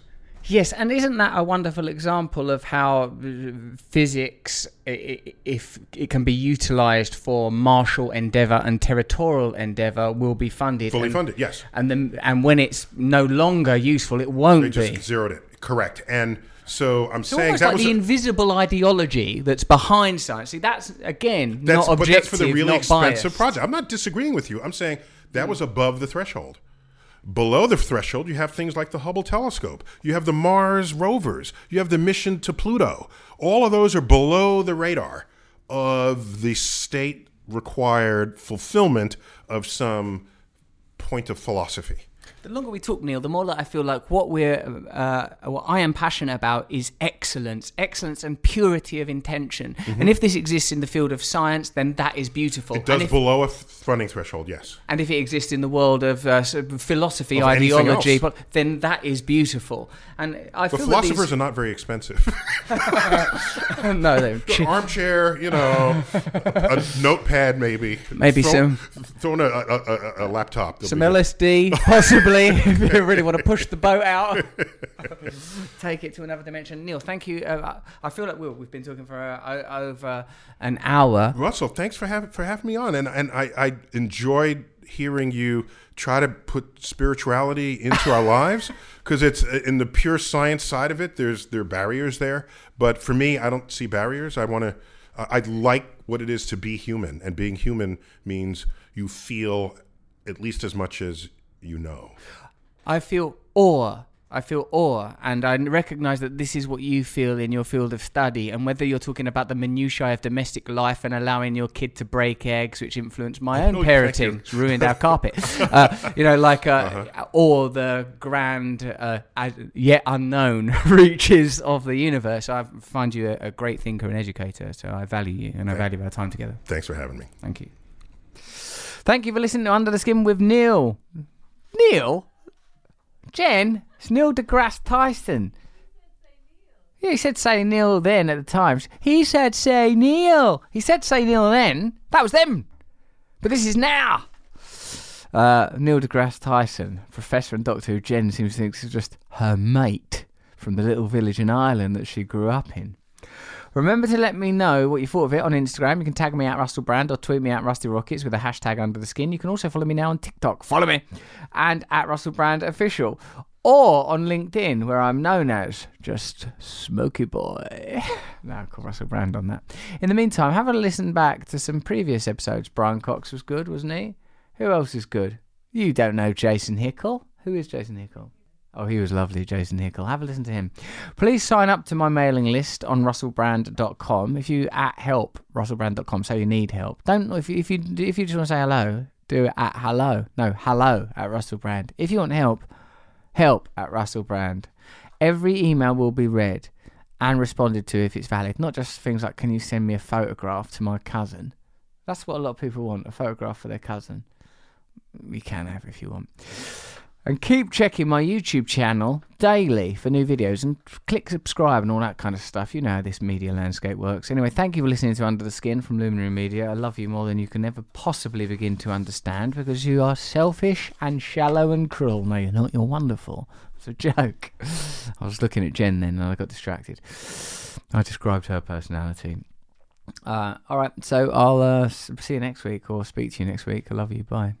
Yes, and isn't that a wonderful example of how uh, physics, if it can be utilized for martial endeavor and territorial endeavor, will be funded Fully and, funded, yes. and then and when it's no longer useful, it won't They just be. zeroed it. Correct. And so I'm It's saying that like was the a- invisible ideology that's behind science. See, that's again That's, not but objective, that's for the really expensive biased. project. I'm not disagreeing with you. I'm saying that was above the threshold. Below the threshold, you have things like the Hubble telescope. You have the Mars rovers. You have the mission to Pluto. All of those are below the radar of the state required fulfillment of some point of philosophy. The longer we talk, Neil, the more that I feel like what we're, uh, what I am passionate about is excellence, excellence and purity of intention. And if this exists in the field of science, then that is beautiful. Mm-hmm. It does if, below a funding threshold, yes. and if it exists in the world of uh, sort of philosophy, Of ideology, but then that is beautiful. And I But feel philosophers that are not very expensive. no, they're The armchair, you know, a notepad maybe. Maybe Throw- some- Throw in a, a, a, a laptop. Some. LSD, possibly, if you really want to push the boat out. Take it to another dimension. Neil, thank you. Uh, I feel like we we've been talking for uh, over an hour. Russell, thanks for having for having me on, and and I, I enjoyed hearing you try to put spirituality into our lives because it's uh, in the pure science side of it. There's there are barriers there, but for me, I don't see barriers. I want to uh, I like what it is to be human, and being human means you feel at least as much as you know. I feel awe. I feel awe, and I recognise that this is what you feel in your field of study. And whether you're talking about the minutiae of domestic life and allowing your kid to break eggs, which influenced my own Oh, you. parenting, it's ruined our carpet, uh, you know, like, uh, Uh-huh. or the grand, uh, yet unknown reaches of the universe, I find you a, a great thinker and educator. So I value you, and I value our time together. Thanks for having me. Thank you. Thank you for listening to Under the Skin with Neil. Neil? Jen? It's Neil deGrasse Tyson. He said say Neil then at the Times. He said say Neil. He said say Neil then. That was them. But this is now. Uh, Neil deGrasse Tyson, professor and doctor who Jen seems to think is just her mate from the little village in Ireland that she grew up in. Remember to let me know what you thought of it on Instagram. You can tag me at Russell Brand or tweet me at Rusty Rockets with a hashtag under the skin. You can also follow me now on TikTok. Follow me and at Russell Brand Official. Or on LinkedIn, where I'm known as just Smoky Boy. now call Russell Brand on that. In the meantime, have a listen back to some previous episodes. Brian Cox was good, wasn't he? Who else is good? You don't know Jason Hickel. Who is Jason Hickel? Oh, he was lovely, Jason Hickel. Have a listen to him. Please sign up to my mailing list on russellbrand.com. If you at help russellbrand.com, so you need help. Don't if you, if you if you just want to say hello, do it at hello. No, hello at russellbrand. If you want help, help at russellbrand. Every email will be read and responded to if it's valid. Not just things like, can you send me a photograph to my cousin? That's what a lot of people want, a photograph for their cousin. You can have if you want. And keep checking my YouTube channel daily for new videos and click subscribe and all that kind of stuff. You know how this media landscape works. Anyway, thank you for listening to Under the Skin from Luminary Media. I love you more than you can ever possibly begin to understand because you are selfish and shallow and cruel. No, you're not. You're wonderful. It's a joke. I was looking at Jen then and I got distracted. I described her personality. Uh, all right, so I'll uh, see you next week or speak to you next week. I love you. Bye.